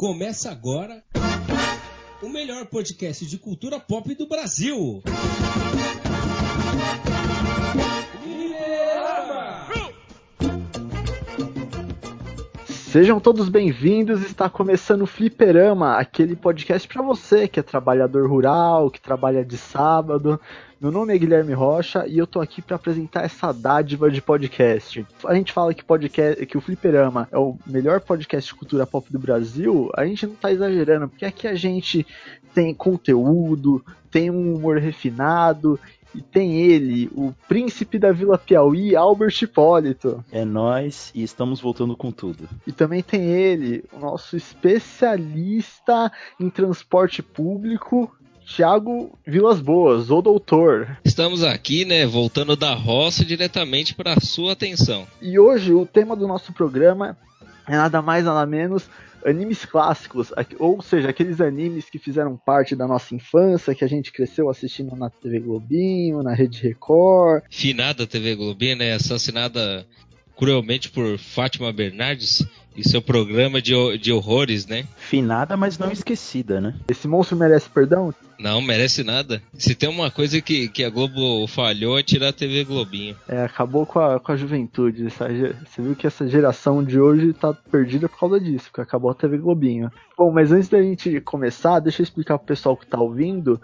Começa agora o melhor podcast de cultura pop do Brasil. Sejam todos bem-vindos. Está começando o Fliperama, aquele podcast para você que é trabalhador rural, que trabalha de sábado. Meu nome é Guilherme Rocha e eu tô aqui para apresentar essa dádiva de podcast. A gente fala que podcast, que o Fliperama é o melhor podcast de cultura pop do Brasil. A gente não tá exagerando, porque aqui a gente tem conteúdo, tem um humor refinado e tem ele, o príncipe da Vila Piauí, Albert Hipólito. É nós e estamos voltando com tudo. E também tem ele, o nosso especialista em transporte público, Thiago Vilas Boas, o doutor. Estamos aqui, né, voltando da roça diretamente para a sua atenção. E hoje o tema do nosso programa é nada mais nada menos animes clássicos, ou seja, aqueles animes que fizeram parte da nossa infância, que a gente cresceu assistindo na TV Globinho, na Rede Record. Finada TV Globinho, né, assassinada cruelmente por Fátima Bernardes e seu programa de, de horrores, né? Finada, mas não esquecida, né? Esse monstro merece perdão? Não, merece nada. Se tem uma coisa que, que a Globo falhou é tirar a TV Globinho. É, acabou com a, com a juventude. Essa, você viu que essa geração de hoje tá perdida por causa disso, porque acabou a TV Globinho. Bom, mas antes da gente começar, deixa eu explicar pro pessoal que tá ouvindo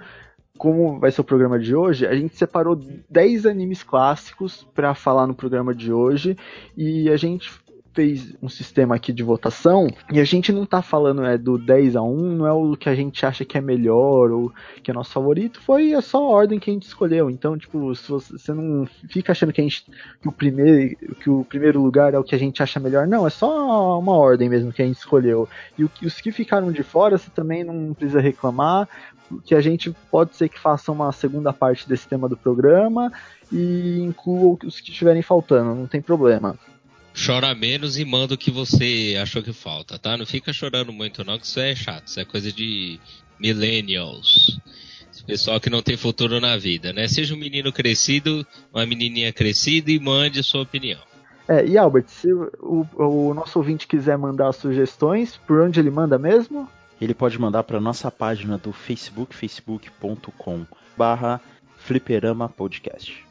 como vai ser o programa de hoje, a gente separou 10 animes clássicos para falar no programa de hoje e a gente fez um sistema aqui de votação e a gente não tá falando é do 10 a 1, não é o que a gente acha que é melhor ou que é nosso favorito, foi a só a ordem que a gente escolheu. Então, tipo, se você não fica achando que a gente que o primeiro que o primeiro lugar é o que a gente acha melhor, não, é só uma ordem mesmo que a gente escolheu. E os que ficaram de fora, você também não precisa reclamar, que a gente pode ser que faça uma segunda parte desse tema do programa e inclua os que estiverem faltando, não tem problema. Chora menos e manda o que você achou que falta, tá? Não fica chorando muito não, que isso é chato, isso é coisa de millennials. Esse pessoal que não tem futuro na vida, né? Seja um menino crescido, uma menininha crescida e mande a sua opinião. É, e Albert, se o, o nosso ouvinte quiser mandar sugestões, por onde ele manda mesmo? ele pode mandar para nossa página do Facebook, facebook.com barra fliperama podcast.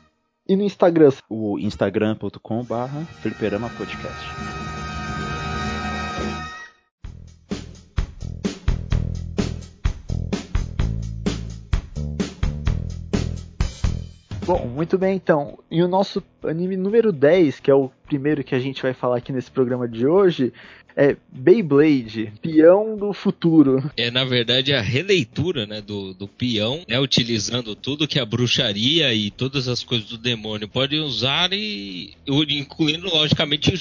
E no Instagram? O instagram.com barra fliperama podcast. Bom, muito bem então. E o nosso anime número 10, que é o primeiro que a gente vai falar aqui nesse programa de hoje, é Beyblade, Peão do Futuro. É, na verdade, a releitura né, do, do peão, né, utilizando tudo que a bruxaria e todas as coisas do demônio podem usar, e incluindo, logicamente,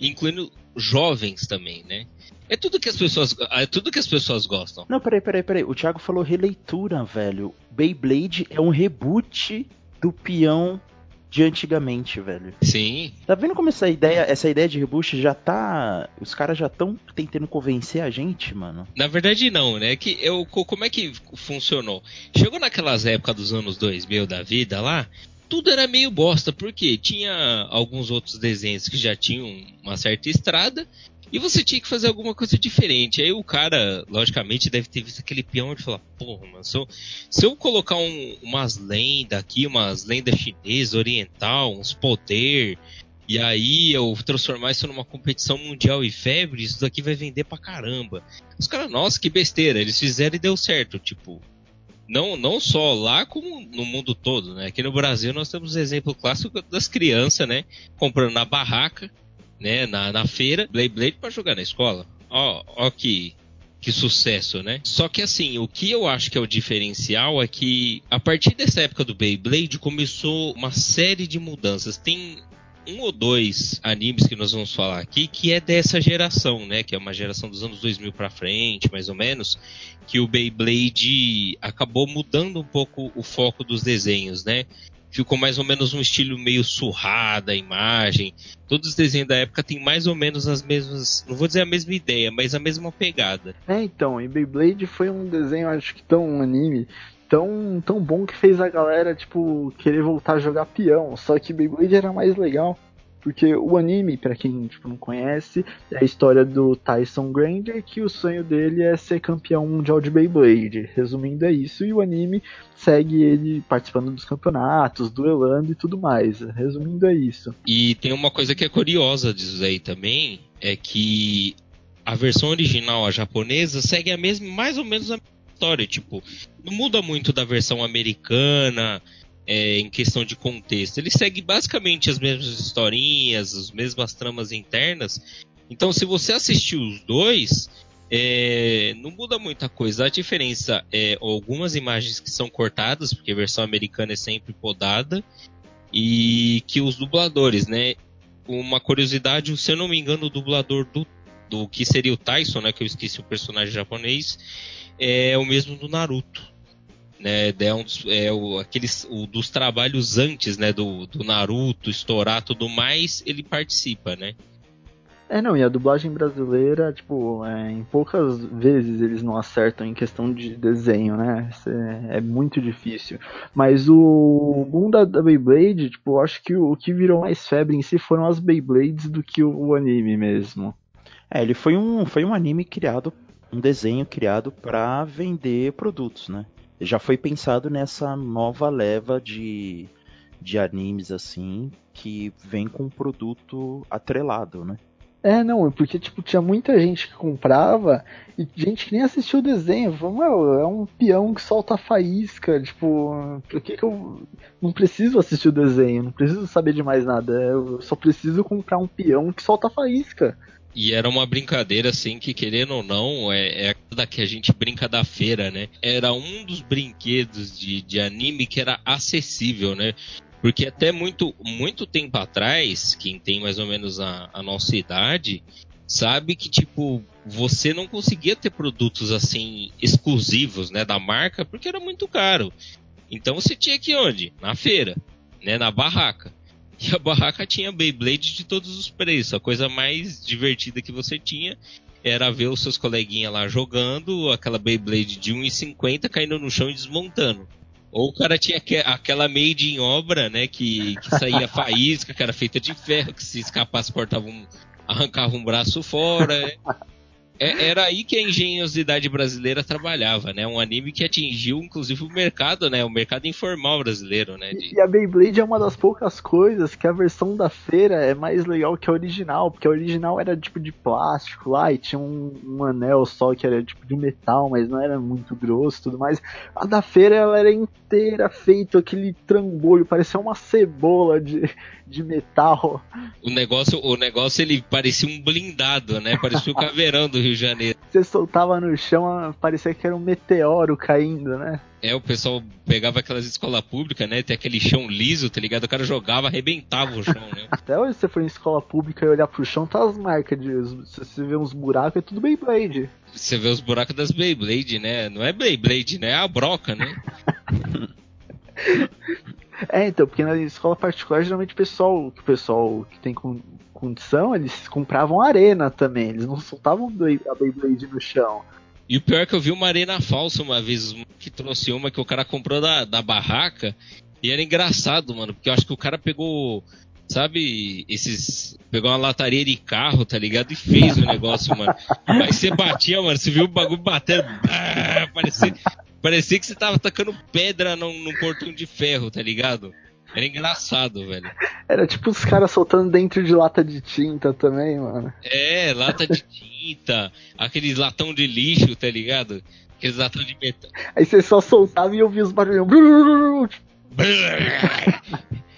incluindo jovens também, né? É tudo que as pessoas, é tudo que as pessoas gostam. Não, peraí, peraí, peraí. O Thiago falou releitura, velho. Beyblade é um reboot do peão de antigamente, velho. Sim. Tá vendo como essa ideia, essa ideia de reboot já tá. Os caras já estão tentando convencer a gente, mano? Na verdade, não, né? Que eu, como é que funcionou? Chegou naquelas épocas dos anos 2000 da vida lá, tudo era meio bosta, porque tinha alguns outros desenhos que já tinham uma certa estrada e você tinha que fazer alguma coisa diferente. Aí o cara, logicamente, deve ter visto aquele peão e falar, porra, mano, se eu, se eu colocar um, umas lendas aqui, umas lendas chinesas, oriental, uns poder, e aí eu transformar isso numa competição mundial e febre, isso daqui vai vender pra caramba. Os caras, nossa, que besteira, eles fizeram e deu certo, tipo. Não, não só lá, como no mundo todo, né? Aqui no Brasil nós temos o exemplo clássico das crianças, né? Comprando na barraca, né, na, na feira, Blade Blade para jogar na escola. Ó, ó que que sucesso, né? Só que assim, o que eu acho que é o diferencial é que a partir dessa época do Beyblade começou uma série de mudanças. Tem um ou dois animes que nós vamos falar aqui que é dessa geração, né? Que é uma geração dos anos 2000 para frente, mais ou menos, que o Beyblade acabou mudando um pouco o foco dos desenhos, né? Ficou mais ou menos um estilo meio surrada a imagem. Todos os desenhos da época têm mais ou menos as mesmas, não vou dizer a mesma ideia, mas a mesma pegada. É, então, e Beyblade foi um desenho, acho que tão um anime, tão, tão bom que fez a galera, tipo, querer voltar a jogar peão. Só que Beyblade era mais legal, Porque o anime, para quem tipo, não conhece, é a história do Tyson Granger, que o sonho dele é ser campeão mundial de Beyblade. Resumindo, é isso. E o anime segue ele participando dos campeonatos, duelando e tudo mais. Resumindo, é isso. E tem uma coisa que é curiosa disso aí também, é que a versão original, a japonesa, segue a mesma, mais ou menos a mesma história. Tipo, não muda muito da versão americana é, em questão de contexto. Ele segue basicamente as mesmas historinhas, as mesmas tramas internas. Então, se você assistiu os dois, é, não muda muita coisa. A diferença é algumas imagens que são cortadas, porque a versão americana é sempre podada, e que os dubladores, né? Uma curiosidade, se eu não me engano, o dublador do, do que seria o Tyson, né? Que eu esqueci o personagem japonês, é o mesmo do Naruto né, é um dos, é o, aqueles, o, dos trabalhos antes, né, do, do Naruto estourar tudo mais, ele participa, né? É, não, e a dublagem brasileira, tipo, é, em poucas vezes eles não acertam em questão de desenho, né? É, é, muito difícil. Mas o boom da, da Beyblade, tipo, eu acho que o, o, que virou mais febre em si foram as Beyblades do que o, o anime mesmo. É, ele foi um, foi um anime criado, um desenho criado para vender produtos, né? Já foi pensado nessa nova leva de, de animes assim que vem com um produto atrelado, né? É, não, porque tipo, tinha muita gente que comprava e gente que nem assistiu o desenho. Falou, é um peão que solta faísca, tipo, por que, que eu não preciso assistir o desenho? Não preciso saber de mais nada. Eu só preciso comprar um peão que solta faísca. E era uma brincadeira, assim, que querendo ou não, é, é da que a gente brinca da feira, né? Era um dos brinquedos de, de anime que era acessível, né? Porque até muito, muito tempo atrás, quem tem mais ou menos a, a nossa idade, sabe que, tipo, você não conseguia ter produtos assim exclusivos, né, da marca, porque era muito caro. Então você tinha que ir onde? Na feira, né, na barraca. E a barraca tinha Beyblade de todos os preços. A coisa mais divertida que você tinha era ver os seus coleguinhas lá jogando aquela Beyblade de 1,50 caindo no chão e desmontando. Ou o cara tinha aquela made em obra, né? Que, que saía faísca, que era feita de ferro, que se escapasse cortava um, arrancava um braço fora. É, era aí que a engenhosidade brasileira trabalhava, né? Um anime que atingiu, inclusive, o mercado, né? O mercado informal brasileiro, né? De... E a Beyblade é uma das poucas coisas que a versão da feira é mais legal que a original, porque a original era tipo de plástico lá e tinha um, um anel só que era tipo de metal, mas não era muito grosso e tudo mais. A da feira ela era inteira feito aquele trambolho, parecia uma cebola de, de metal. O negócio, o negócio ele parecia um blindado, né? Parecia o caveirão do Rio de Janeiro. Você soltava no chão, parecia que era um meteoro caindo, né? É, o pessoal pegava aquelas escolas públicas, né? Tem aquele chão liso, tá ligado? O cara jogava, arrebentava o chão, né? Até hoje, se você for em escola pública e olhar pro chão, tá as marcas de. Se você vê uns buracos, é tudo Beyblade. Você vê os buracos das Beyblade, né? Não é Beyblade, né? É a broca, né? é, então, porque na escola particular, geralmente o pessoal, o pessoal que tem condição, eles compravam arena também. Eles não soltavam a Beyblade no chão. E o pior é que eu vi uma arena falsa uma vez, que trouxe uma que o cara comprou da, da barraca. E era engraçado, mano, porque eu acho que o cara pegou, sabe, esses. Pegou uma lataria de carro, tá ligado? E fez o negócio, mano. Aí você batia, mano, você viu o bagulho batendo. Ah, parecia, parecia que você tava tacando pedra num, num portão de ferro, tá ligado? Era engraçado, velho. Era tipo os caras soltando dentro de lata de tinta também, mano. É, lata de tinta, aqueles latão de lixo, tá ligado? Aqueles latão de metal. Aí você só soltava e ouvia os barulhos.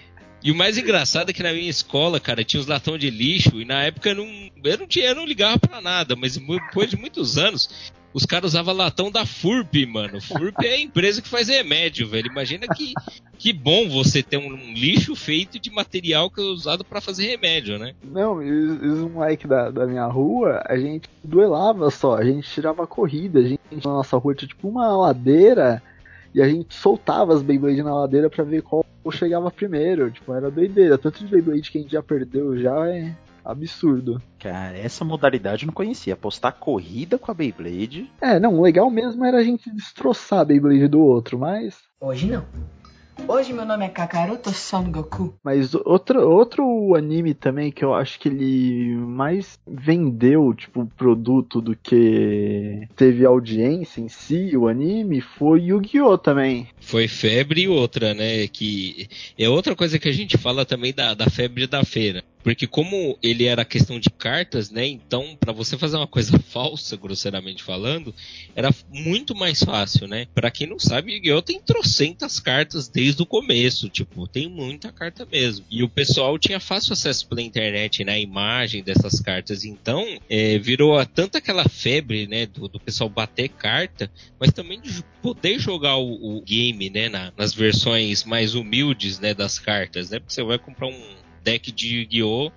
E o mais engraçado é que na minha escola, cara, tinha os latão de lixo e na época eu não, eu não, tinha, eu não ligava pra nada, mas depois de muitos anos os caras usavam latão da FURP, mano. FURP é a empresa que faz remédio, velho. Imagina que, que bom você ter um, lixo feito de material que é usado para fazer remédio, né? Não, e os moleques da, da minha rua, a gente duelava só, a gente tirava corrida, a gente na nossa rua tinha tipo uma ladeira e a gente soltava as Beyblade na ladeira para ver qual chegava primeiro. Tipo, era doideira. Tanto de Beyblade que a gente já perdeu já é absurdo. Cara, essa modalidade eu não conhecia. Apostar corrida com a Beyblade. É, não, o legal mesmo era a gente destroçar a Beyblade do outro, mas. Hoje não. Hoje meu nome é Kakaroto Son Goku. Mas outro, outro anime também que eu acho que ele mais vendeu, tipo, produto do que teve audiência em si, o anime, foi Yu-Gi-Oh! também. Foi febre e outra, né? Que é outra coisa que a gente fala também da, da febre da feira. Porque como ele era questão de cartas, né? Então, para você fazer uma coisa falsa, grosseiramente falando, era muito mais fácil, né? Para quem não sabe, Yu-Gi-Oh tem trocentas cartas desde o começo, tipo, tem muita carta mesmo. E o pessoal tinha fácil acesso pela internet, né? A imagem dessas cartas. Então, é, virou tanto aquela febre, né? Do, do, pessoal bater carta, mas também de poder jogar o, o game, né? Na, nas versões mais humildes, né? Das cartas, né? Porque você vai comprar um deck de Yu-Gi-Oh!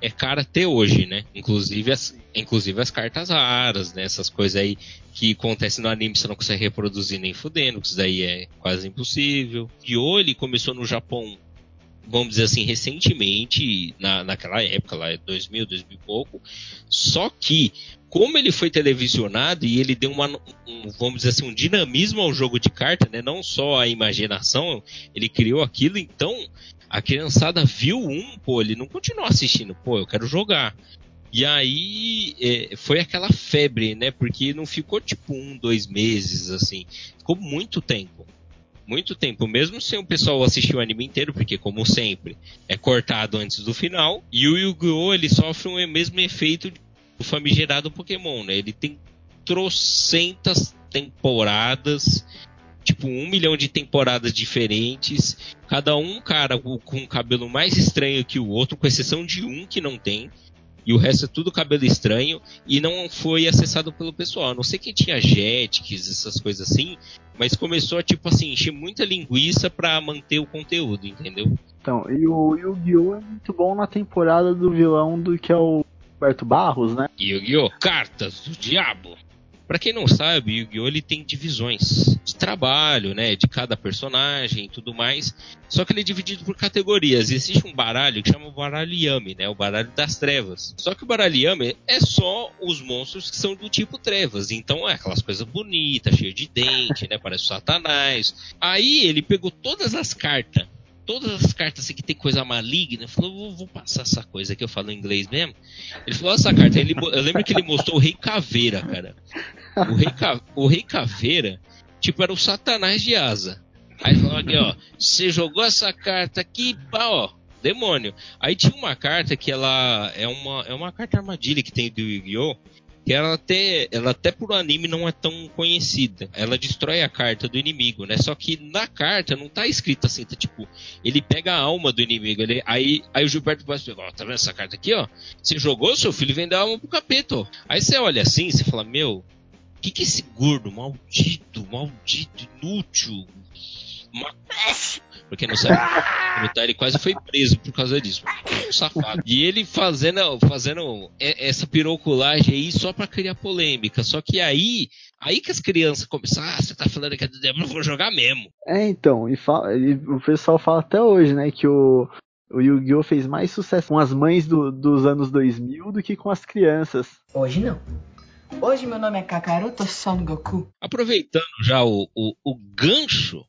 é cara até hoje, né? Inclusive as, inclusive as cartas raras, né? Essas coisas aí que acontecem no anime você não consegue reproduzir nem fudendo, isso daí é quase impossível. Yu-Gi-Oh! ele começou no Japão, vamos dizer assim, recentemente, na, naquela época lá, 2000, 2000 e pouco. Só que como ele foi televisionado e ele deu uma, um, vamos dizer assim, um dinamismo ao jogo de carta, né? Não só a imaginação, ele criou aquilo, então a criançada viu um, pô, ele não continuou assistindo, pô, eu quero jogar. E aí é, foi aquela febre, né? Porque não ficou tipo um, dois meses, assim. Ficou muito tempo. Muito tempo, mesmo sem o pessoal assistir o anime inteiro, porque, como sempre, é cortado antes do final. E o Yu-Gi-Oh! ele sofre o mesmo efeito do famigerado Pokémon, né? Ele tem trocentas temporadas tipo um milhão de temporadas diferentes, cada um cara com um cabelo mais estranho que o outro, com exceção de um que não tem. E o resto é tudo cabelo estranho e não foi acessado pelo pessoal. Não sei quem tinha Jetix, essas coisas assim, mas começou a, tipo assim, encher muita linguiça para manter o conteúdo, entendeu? Então, e o Yu-Gi-Oh! é muito bom na temporada do vilão do que é o Roberto Barros, né? Yu-Gi-Oh! Cartas do Diabo. Para quem não sabe, Yu-Gi-Oh! ele tem divisões de trabalho, né, de cada personagem e tudo mais. Só que ele é dividido por categorias. Existe um baralho que chama o baralho Yami, né, o baralho das trevas. Só que o baralho Yami é só os monstros que são do tipo trevas. Então é aquelas coisas bonitas, cheio de dente, né, parece o Satanás. Aí ele pegou todas as cartas todas as cartas assim, que tem coisa maligna, falou, vou, vou, passar essa coisa que eu falo em inglês mesmo. Ele falou essa carta, ele, eu lembro que ele mostrou o Rei Caveira, cara. O Rei, o Rei Caveira, tipo, era o Satanás de asa. Aí falou aqui, ó, você jogou essa carta aqui, pá, ó, demônio. Aí tinha uma carta que ela é uma, é uma carta armadilha que tem do Yu-Gi-Oh! Que ela até, ela até por anime não é tão conhecida. Ela destrói a carta do inimigo, né? Só que na carta não tá escrito assim, tá tipo, ele pega a alma do inimigo. Ele, aí, aí o Gilberto vai ó, tá vendo essa carta aqui, ó? Você jogou, seu filho vende a alma pro capeta. Aí você olha assim, você fala, meu, o que que esse gordo, maldito, maldito, inútil, porque não sabe lutar, ele quase foi preso por causa disso. Um safado. E ele fazendo, fazendo essa piroculagem aí só para criar polêmica. Só que aí, aí que as crianças começaram, ah, você tá falando que é do demônio, eu vou jogar mesmo. É, então, e, fala, e o pessoal fala até hoje, né, que o, o Yu-Gi-Oh! fez mais sucesso com as mães do, dos anos 2000 do que com as crianças. Hoje não. Hoje meu nome é Kakaroto Son Goku. Aproveitando já o, o, o gancho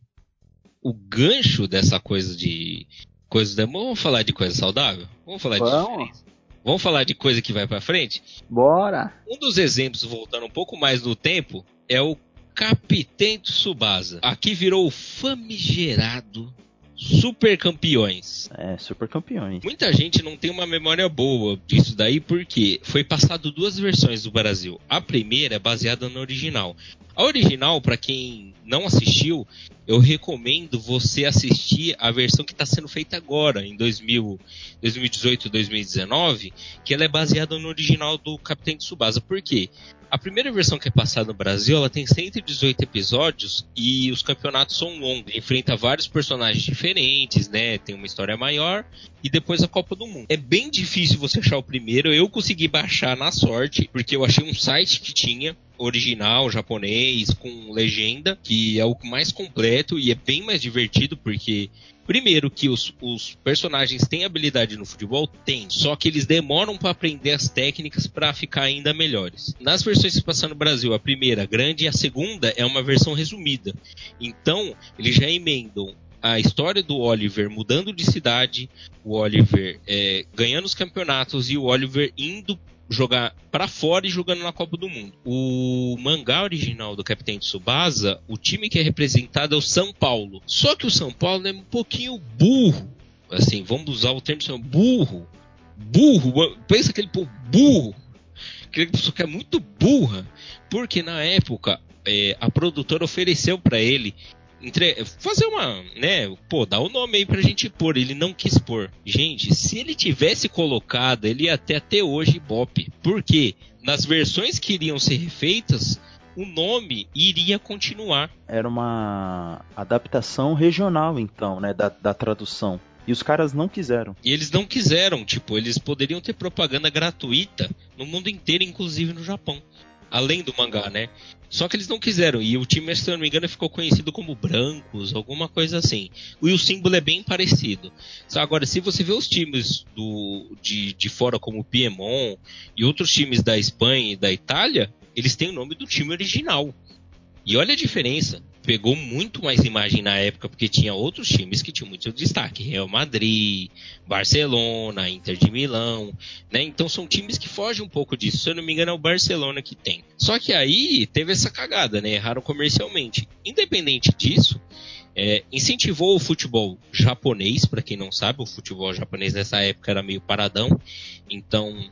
o gancho dessa coisa de coisas da vamos falar de coisa saudável? Vamos falar vamos. de Vamos falar de coisa que vai para frente? Bora. Um dos exemplos voltando um pouco mais no tempo é o Capitão Tsubasa. Aqui virou o famigerado super campeões. É, super campeões. Muita gente não tem uma memória boa disso daí porque foi passado duas versões do Brasil. A primeira é baseada no original. A original, para quem não assistiu, eu recomendo você assistir a versão que está sendo feita agora, em 2000, 2018 2019, que ela é baseada no original do Capitão Tsubasa. Por quê? A primeira versão que é passada no Brasil, ela tem 118 episódios e os campeonatos são longos. Enfrenta vários personagens diferentes, né? Tem uma história maior e depois a Copa do Mundo. É bem difícil você achar o primeiro. Eu consegui baixar na sorte, porque eu achei um site que tinha original japonês com legenda, que é o mais completo e é bem mais divertido porque Primeiro que os, os, personagens têm habilidade no futebol, tem, só que eles demoram para aprender as técnicas para ficar ainda melhores. Nas versões que passam no Brasil, a primeira grande e a segunda é uma versão resumida. Então, eles já emendam a história do Oliver mudando de cidade, o Oliver é, ganhando os campeonatos e o Oliver indo jogar para fora e jogando na Copa do Mundo. O mangá original do Capitão Tsubasa, o time que é representado é o São Paulo. Só que o São Paulo é um pouquinho burro. Assim, vamos usar o termo burro. Burro, pensa aquele povo burro. Aquele pessoa que é muito burra. Porque na época é, a produtora ofereceu para ele entre, fazer uma, né, pô, dá o nome aí pra gente pôr, ele não quis pôr. Gente, se ele tivesse colocado, ele ia até até hoje Bop. Porque nas versões que iriam ser refeitas, o nome iria continuar. Era uma adaptação regional, então, né, da, da tradução. E os caras não quiseram. E eles não quiseram, tipo, eles poderiam ter propaganda gratuita no mundo inteiro, inclusive no Japão além do mangá, né? Só que eles não quiseram. E o time, se eu não me engano, ficou conhecido como Brancos, alguma coisa assim. E o símbolo é bem parecido. Agora, se você vê os times do, de, de fora, como o Piemont e outros times da Espanha e da Itália, eles têm o nome do time original. E olha a diferença pegou muito mais imagem na época, porque tinha outros times que tinham muito destaque. Real Madrid, Barcelona, Inter de Milão, né? Então são times que fogem um pouco disso. Se eu não me engano, é o Barcelona que tem. Só que aí teve essa cagada, né? Erraram comercialmente. Independente disso, é, incentivou o futebol japonês, para quem não sabe, o futebol japonês nessa época era meio paradão. Então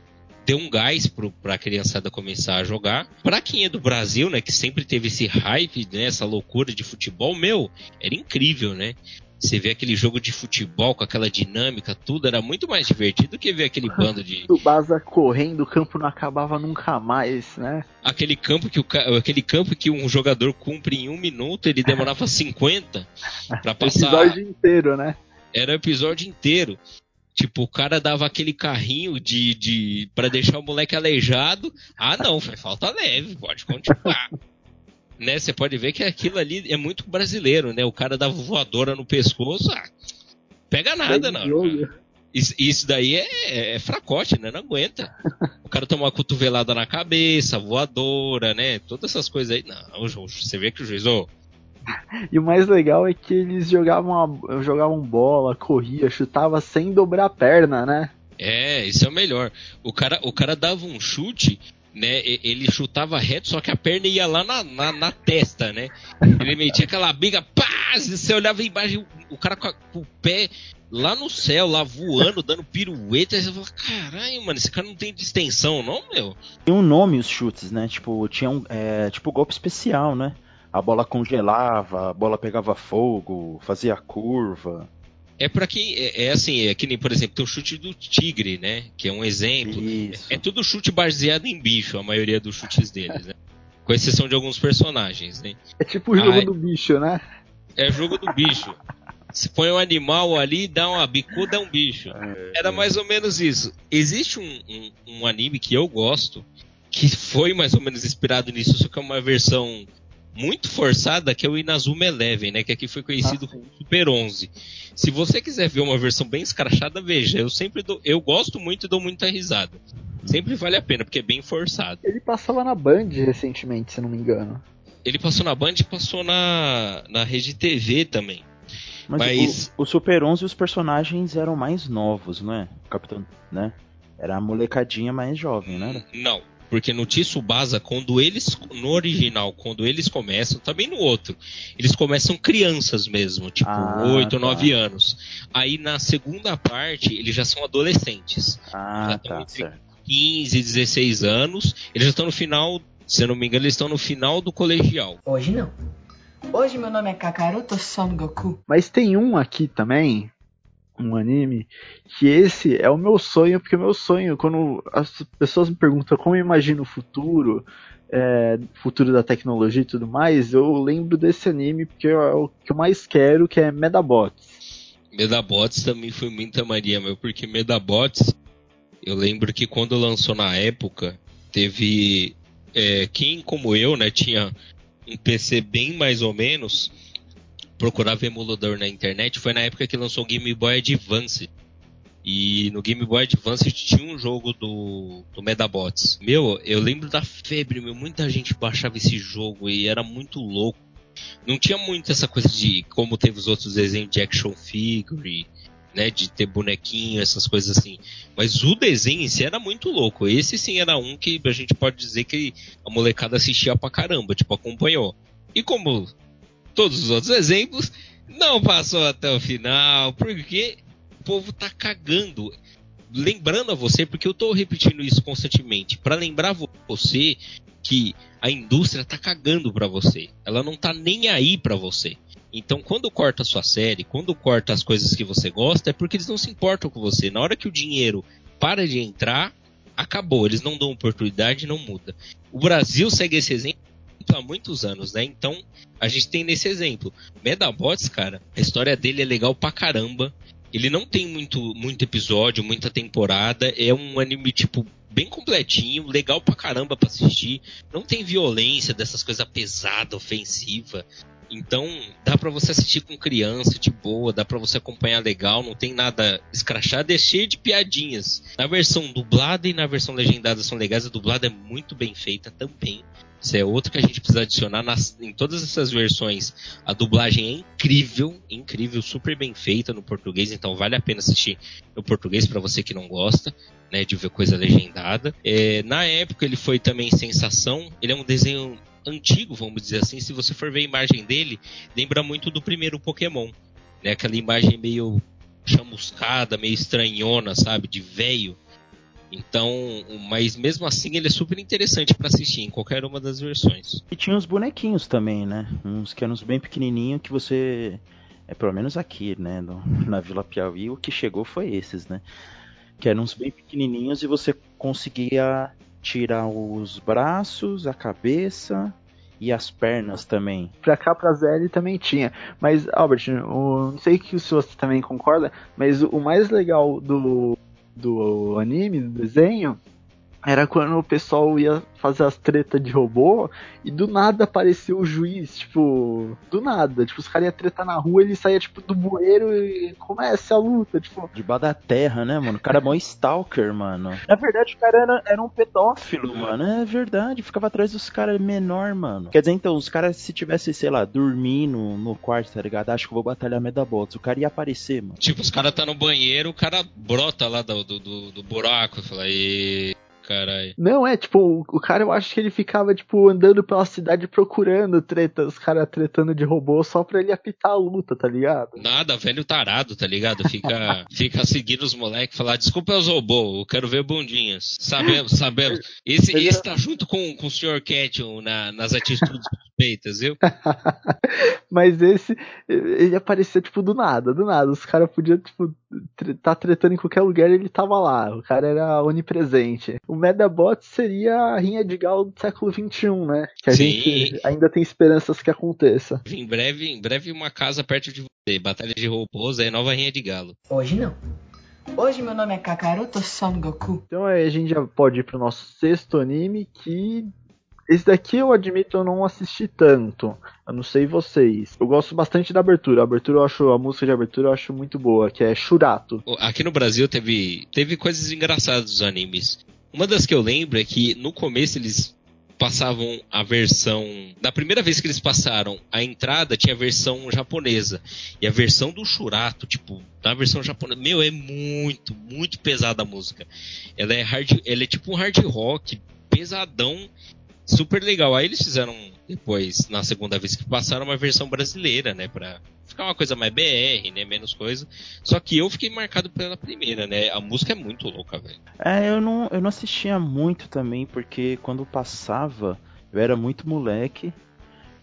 deu um gás para a criançada começar a jogar. Para quem é do Brasil, né, que sempre teve esse hype, né, essa loucura de futebol, meu, era incrível, né? Você vê aquele jogo de futebol com aquela dinâmica, tudo era muito mais divertido do que ver aquele bando de. O Baza correndo, o campo não acabava nunca mais, né? Aquele campo que, o, aquele campo que um jogador cumpre em um minuto, ele demorava 50 para passar. O episódio inteiro, né? Era o episódio inteiro. Tipo, o cara dava aquele carrinho de, de para deixar o moleque aleijado. Ah, não, foi falta leve, pode continuar. né? Você pode ver que aquilo ali é muito brasileiro, né? O cara dava voadora no pescoço, ah, pega nada, não. Isso, isso, daí é, é, fracote, né? Não aguenta. O cara toma uma cotovelada na cabeça, voadora, né? Todas essas coisas aí. Não, você vê que o juiz, E o mais legal é que eles jogavam, jogavam bola, corria, chutava sem dobrar a perna, né? É, isso é o melhor. O cara, o cara dava um chute, né? Ele chutava reto, só que a perna ia lá na, na, na testa, né? Ele metia aquela biga, pá! Você olhava embaixo, o cara com, a, com, o pé lá no céu, lá voando, dando pirueta, aí você fala, caralho, mano, esse cara não tem distensão, não, meu? Tem um nome os chutes, né? Tipo, tinha um. É, tipo golpe especial, né? A bola congelava, a bola pegava fogo, fazia curva. É para quem é, é, assim, é que nem, por exemplo, tem o chute do tigre, né? Que é um exemplo. É, é, tudo chute baseado em bicho, a maioria dos chutes deles, né? Com exceção de alguns personagens, né? É tipo o jogo do bicho, né? É jogo do bicho. Se põe um animal ali, dá uma bicuda, é um bicho. É, Era mais ou menos isso. Existe um, um, um anime que eu gosto, que foi mais ou menos inspirado nisso, só que é uma versão muito forçada, que é o Inazuma Eleven, né? Que aqui foi conhecido ah, como Super 11. Se você quiser ver uma versão bem escrachada, veja. Eu sempre dou, eu gosto muito e dou muita risada. Sempre vale a pena, porque é bem forçado. Ele passava na Band recentemente, se não me engano. Ele passou na Band e passou na, na rede TV também. Mas, Mas... O, o, Super 11 os personagens eram mais novos, não é? O Capitão, né? Era a molecadinha mais jovem, né? Não, porque no Tsubasa, quando eles, no original, quando eles começam, também no outro, eles começam crianças mesmo, tipo ah, 8 ou tá. 9 anos. Aí na segunda parte, eles já são adolescentes. Ah, já tá, entre certo. 15 e 16 anos. Eles já estão no final, se eu não me engano, eles estão no final do colegial. Hoje não. Hoje meu nome é Kakaroto Son Goku. Mas tem um aqui também, um anime, que esse é o meu sonho, porque o meu sonho, quando as pessoas me perguntam como eu imagino o futuro, é, futuro da tecnologia e tudo mais, eu lembro desse anime porque é o que eu mais quero, que é Medabots. Medabots também foi muita Maria, meu, porque Medabots, eu lembro que quando lançou na época, teve é, quem como eu, né, tinha um PC bem mais ou menos, procurava emulador na internet, foi na época que lançou o Game Boy Advance. E no Game Boy Advance tinha um jogo do, do Medabots. Meu, eu lembro da febre, meu, muita gente baixava esse jogo e era muito louco. Não tinha muito essa coisa de como teve os outros desenhos de action figure, né, de ter bonequinho, essas coisas assim. Mas o desenho em si era muito louco. Esse sim era um que a gente pode dizer que a molecada assistia pra caramba, tipo, acompanhou. E como todos os outros exemplos, não passou até o final, porque o povo tá cagando. Lembrando a você, porque eu tô repetindo isso constantemente, para lembrar você que a indústria tá cagando para você. Ela não tá nem aí para você. Então, quando corta a sua série, quando corta as coisas que você gosta, é porque eles não se importam com você. Na hora que o dinheiro para de entrar, acabou. Eles não dão oportunidade, não muda. O Brasil segue esse exemplo há muitos anos, né? Então, a gente tem nesse exemplo. Medabots, cara, a história dele é legal pra caramba. Ele não tem muito, muito episódio, muita temporada. É um anime, tipo, bem completinho, legal pra caramba pra assistir. Não tem violência, dessas coisas pesadas, ofensiva. Então, dá para você assistir com criança de boa, dá para você acompanhar legal, não tem nada escrachado, é cheio de piadinhas. Na versão dublada e na versão legendada são legais, a dublada é muito bem feita também. Isso é outro que a gente precisa adicionar nas, em todas essas versões. A dublagem é incrível, incrível, super bem feita no português, então vale a pena assistir no português para você que não gosta, né, de ver coisa legendada. É, na época ele foi também sensação. Ele é um desenho antigo, vamos dizer assim. Se você for ver a imagem dele, lembra muito do primeiro Pokémon, né? Aquela imagem meio chamuscada, meio estranhona, sabe, de velho. Então, mas mesmo assim ele é super interessante para assistir em qualquer uma das versões. E tinha uns bonequinhos também, né? Uns que eram uns bem pequenininhos que você é pelo menos aqui, né, no, na Vila Piauí, o que chegou foi esses, né? Que eram uns bem pequenininhos e você conseguia tirar os braços, a cabeça e as pernas também. Pra cá, pra ZL também tinha. Mas, Albert, o, não sei se você também concorda, mas o mais legal do do anime, do desenho, era quando o pessoal ia fazer as tretas de robô e do nada aparecia o juiz, tipo, do nada. Tipo, os caras iam tretar na rua, ele saía, tipo, do bueiro e começa a luta, tipo. Debaixo da terra, né, mano? O cara é mó stalker, mano. Na verdade, o cara era, era um pedófilo, mano. É verdade, ficava atrás dos caras menor, mano. Quer dizer, então, os caras, se tivesse, sei lá, dormindo no quarto, tá ligado? Acho que vou batalhar Medabots. O cara ia aparecer, mano. Tipo, os caras tá no banheiro, o cara brota lá do, do, do, do buraco e fala, e caralho. Não, é, tipo, o cara eu acho que ele ficava, tipo, andando pela cidade procurando treta, os caras tretando de robô só pra ele apitar a luta, tá ligado? Nada, velho tarado, tá ligado? Fica, fica seguindo os moleques, falar, desculpa os robôs, eu quero ver bundinhas. Sabemos, sabemos. Esse, esse tá junto com, com o Sr. Ketchum na, nas atitudes suspeitas, viu? Mas esse, ele aparecia, tipo, do nada, do nada. Os caras podiam, tipo, tá tretando em qualquer lugar ele tava lá. O cara era onipresente. O Medabot seria a rinha de galo do século XXI, né? Que a Sim. gente ainda tem esperanças que aconteça. Em breve, em breve uma casa perto de você. Batalha de robôs é nova rinha de galo. Hoje não. Hoje meu nome é Kakaroto Son Goku. Então aí a gente já pode ir pro nosso sexto anime que esse daqui eu admito eu não assisti tanto. Eu não sei vocês. Eu gosto bastante da abertura. A abertura eu acho, a música de abertura eu acho muito boa, que é Shurato. Aqui no Brasil teve, teve coisas engraçadas dos animes. Uma das que eu lembro é que no começo eles passavam a versão. Da primeira vez que eles passaram a entrada, tinha a versão japonesa. E a versão do Shurato, tipo, na versão japonesa. Meu, é muito, muito pesada a música. Ela é hard. Ela é tipo um hard rock pesadão super legal. Aí eles fizeram depois, na segunda vez que passaram, uma versão brasileira, né? Pra ficar uma coisa mais BR, né? Menos coisa. Só que eu fiquei marcado pela primeira, né? A música é muito louca, velho. É, eu não, eu não assistia muito também, porque quando passava, eu era muito moleque.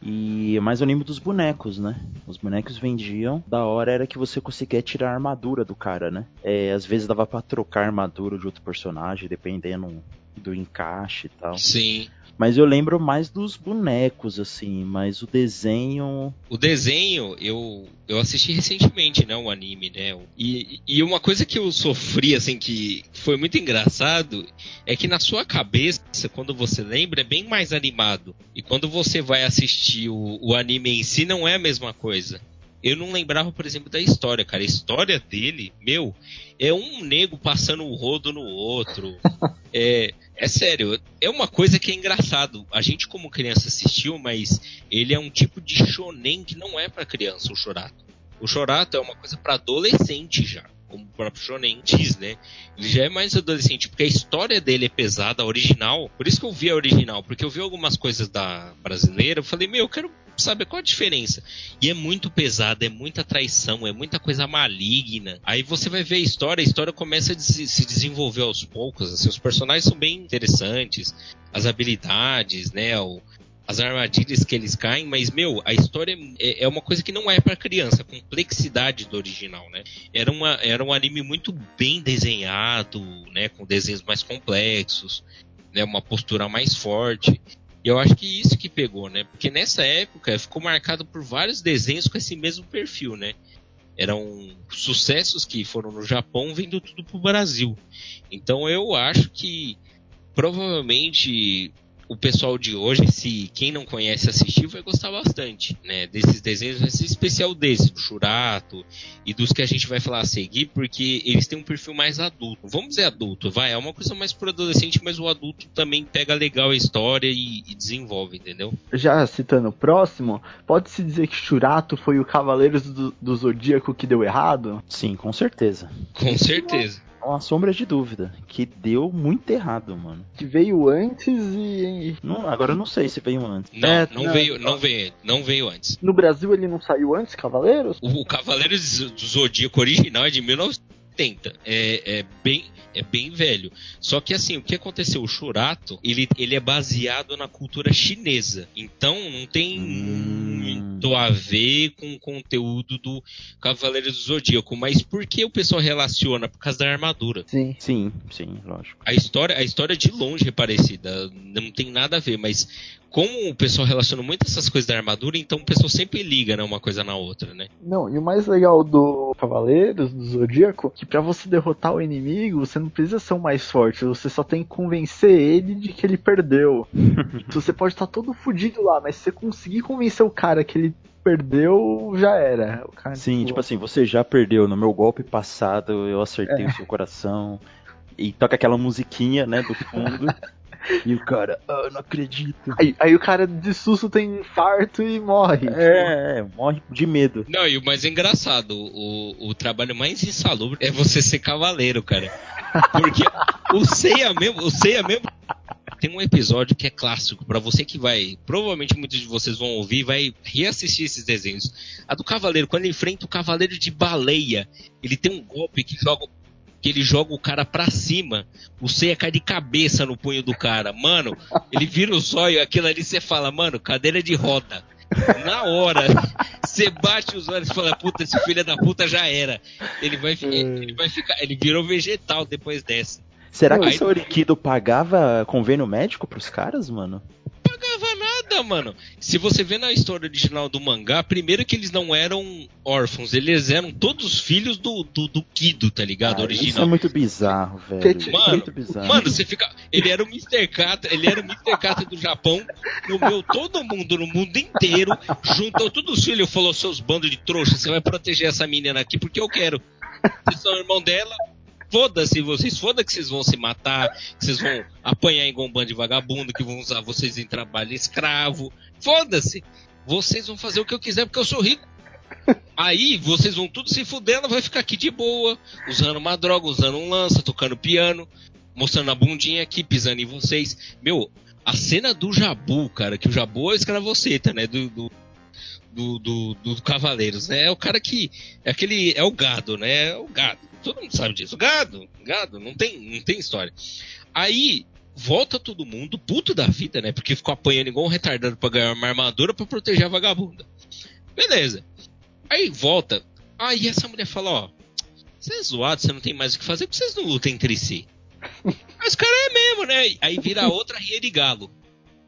E mais o anime dos bonecos, né? Os bonecos vendiam. Da hora era que você conseguia tirar a armadura do cara, né? É, às vezes dava para trocar a armadura de outro personagem, dependendo do encaixe e tal. Sim. Mas eu lembro mais dos bonecos, assim, mas o desenho. O desenho, eu, eu assisti recentemente, né? O anime, né? E, e uma coisa que eu sofri, assim, que foi muito engraçado, é que na sua cabeça, quando você lembra, é bem mais animado. E quando você vai assistir o, o anime em si, não é a mesma coisa. Eu não lembrava, por exemplo, da história, cara. A história dele, meu, é um nego passando o rodo no outro. é, é sério, é uma coisa que é engraçado. A gente como criança assistiu, mas ele é um tipo de shonen que não é para criança, o Chorato. O Chorato é uma coisa para adolescente já como o próprio Shonen diz, né? Ele já é mais adolescente, porque a história dele é pesada, a original. Por isso que eu vi a original, porque eu vi algumas coisas da brasileira, eu falei, meu, eu quero saber qual a diferença. E é muito pesada, é muita traição, é muita coisa maligna. Aí você vai ver a história, a história começa a se desenvolver aos poucos, assim, os personagens são bem interessantes, as habilidades, né? O, as armadilhas que eles caem, mas, meu, a história é, é uma coisa que não é para criança, a complexidade do original, né? Era, uma, era um anime muito bem desenhado, né? Com desenhos mais complexos, né? Uma postura mais forte. E eu acho que isso que pegou, né? Porque nessa época ficou marcado por vários desenhos com esse mesmo perfil, né? Eram sucessos que foram no Japão vindo tudo pro Brasil. Então eu acho que provavelmente o pessoal de hoje, se quem não conhece assistir, vai gostar bastante, né? Desses desenhos, vai ser especial desse, do Churato e dos que a gente vai falar a seguir, porque eles têm um perfil mais adulto. Vamos dizer adulto, vai, é uma coisa mais pro adolescente, mas o adulto também pega legal a história e, e desenvolve, entendeu? Já citando o próximo, pode-se dizer que Churato foi o Cavaleiros do, do Zodíaco que deu errado? Sim, com certeza. Com certeza uma sombra de dúvida. Que deu muito errado, mano. Que veio antes e. Não, agora eu não sei se veio antes. Não, é, não, não, veio, não veio, não veio antes. No Brasil ele não saiu antes, Cavaleiros? O, o Cavaleiros do Zodíaco original é de 1970. É, é bem é bem velho. Só que assim, o que aconteceu? O Churato, ele, ele é baseado na cultura chinesa. Então não tem hum. muito a ver com o conteúdo do Cavaleiro do Zodíaco. Mas por que o pessoal relaciona? Por causa da armadura. Sim, sim, sim, lógico. A história, a história de longe é parecida. Não tem nada a ver, mas como o pessoal relaciona muito essas coisas da armadura, então o pessoal sempre liga, né, uma coisa na outra, né? Não, e o mais legal do Cavaleiros, do Zodíaco, que para você derrotar o inimigo, você não precisa ser o mais forte, você só tem que convencer ele de que ele perdeu. você pode estar todo fudido lá, mas se você conseguir convencer o cara que ele perdeu, já era. Sim, tipo, tipo assim, você já perdeu. No meu golpe passado, eu acertei é. o seu coração. E toca aquela musiquinha, né, do fundo. E o cara, ah, não acredito. Aí, aí, o cara de susto tem infarto e morre. É, é, morre de medo. Não, e o mais engraçado, o, o trabalho mais insalubre é você ser cavaleiro, cara. Porque o Seiya mesmo, o Seiya mesmo tem um episódio que é clássico para você que vai, provavelmente muitos de vocês vão ouvir, vai reassistir esses desenhos. A do cavaleiro, quando ele enfrenta o cavaleiro de baleia, ele tem um golpe que joga que ele joga o cara pra cima, o Seiya cai de cabeça no punho do cara. Mano, ele vira o zóio, aquilo ali você fala, mano, cadeira de roda. Na hora, você bate os olhos e fala, puta, esse filho da puta já era. Ele vai, ele vai ficar, ele virou vegetal depois dessa. Será que Aí, o Sorikido pagava convênio médico pros caras, mano? Nada, mano. Se você vê na história original do mangá, primeiro que eles não eram órfãos, eles eram todos filhos do, do, do Kido, tá ligado? Ah, original. Isso é muito bizarro, velho. Mano, muito bizarro. mano, você fica. Ele era o Mr. Kata, ele era o Mr. Kata do Japão, comeu todo mundo no mundo inteiro, juntou todos os filhos e falou: seus bandos de trouxa, você vai proteger essa menina aqui porque eu quero. Vocês são irmão dela, foda-se vocês, foda que vocês vão se matar, que vocês vão apanhar em gombando de vagabundo, que vão usar vocês em trabalho escravo. Foda-se. Vocês vão fazer o que eu quiser porque eu sou rico. Aí vocês vão tudo se fuder, ela vai ficar aqui de boa, usando uma droga, usando um lança, tocando piano, mostrando a bundinha aqui, pisando em vocês. Meu, a cena do Jabu, cara, que o Jabu é o escravoceta, né? Do, do, do, do, do Cavaleiros, né? É o cara que. É aquele. É o gado, né? É o gado. Todo mundo sabe disso. Gado, gado, não tem, não tem história. Aí volta todo mundo, puto da vida, né? Porque ficou apanhando igual um retardado pra ganhar uma armadura pra proteger a vagabunda. Beleza. Aí volta. Aí essa mulher fala, ó. Você é zoado, você não tem mais o que fazer, porque vocês não lutam entre si. Mas os caras é mesmo, né? Aí vira outra ria de galo.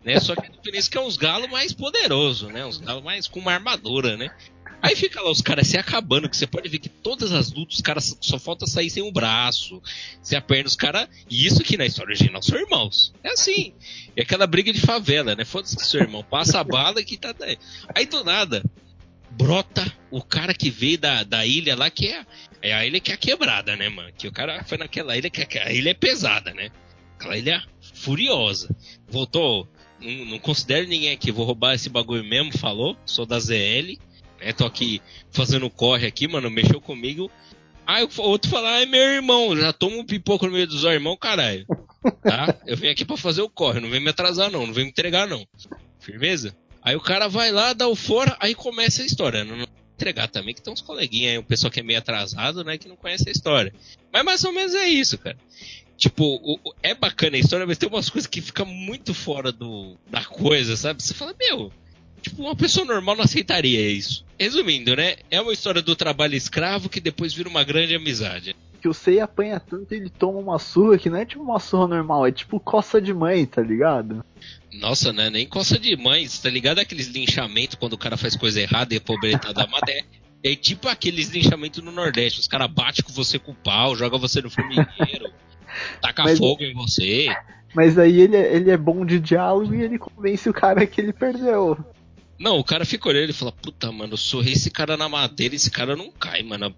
Né? Só que a diferença é que é uns galos mais poderosos, né? Uns galos mais com uma armadura, né? Aí fica lá os caras se acabando, que você pode ver que todas as lutas, os caras só falta sair sem o um braço, sem a perna, os caras. E isso aqui na história original são irmãos. É assim. É aquela briga de favela, né? Foda-se que seu irmão passa a bala que tá. Aí do nada, brota o cara que veio da, da ilha lá, que é, é a ilha que é quebrada, né, mano? Que o cara foi naquela ilha que a ilha é pesada, né? Aquela ilha furiosa. Voltou. Não, não considero ninguém aqui, vou roubar esse bagulho mesmo, falou. Sou da ZL, né? Tô aqui fazendo corre aqui, mano. Mexeu comigo. Aí o outro fala, ah, é meu irmão, já toma um pipoco no meio dos irmãos, caralho. Tá? Eu vim aqui para fazer o corre, não vem me atrasar não, não vem me entregar não. Firmeza? Aí o cara vai lá, dá o fora, aí começa a história. Não, não entregar também, que tem uns coleguinhas aí, um pessoal que é meio atrasado, né, que não conhece a história. Mas mais ou menos é isso, cara. Tipo, o, é bacana a história, mas tem umas coisas que ficam muito fora do, da coisa, sabe? Você fala, meu, tipo, uma pessoa normal não aceitaria isso. Resumindo, né? É uma história do trabalho escravo que depois vira uma grande amizade. Que o Sei apanha tanto ele toma uma surra que não é tipo uma surra normal, é tipo coça de mãe, tá ligado? Nossa, né? Nem coça de mãe, tá ligado? Aqueles linchamentos quando o cara faz coisa errada e a pobreza da matéria. É tipo aqueles linchamentos no Nordeste. Os caras batem com você com o pau, joga você no formigueiro. Taca mas, fogo em você. Mas aí ele, é, ele é bom de diálogo e ele convence o cara que ele perdeu. Não, o cara fica olhando e fala, puta, mano, eu sorri esse cara na madeira, esse cara não cai, mano.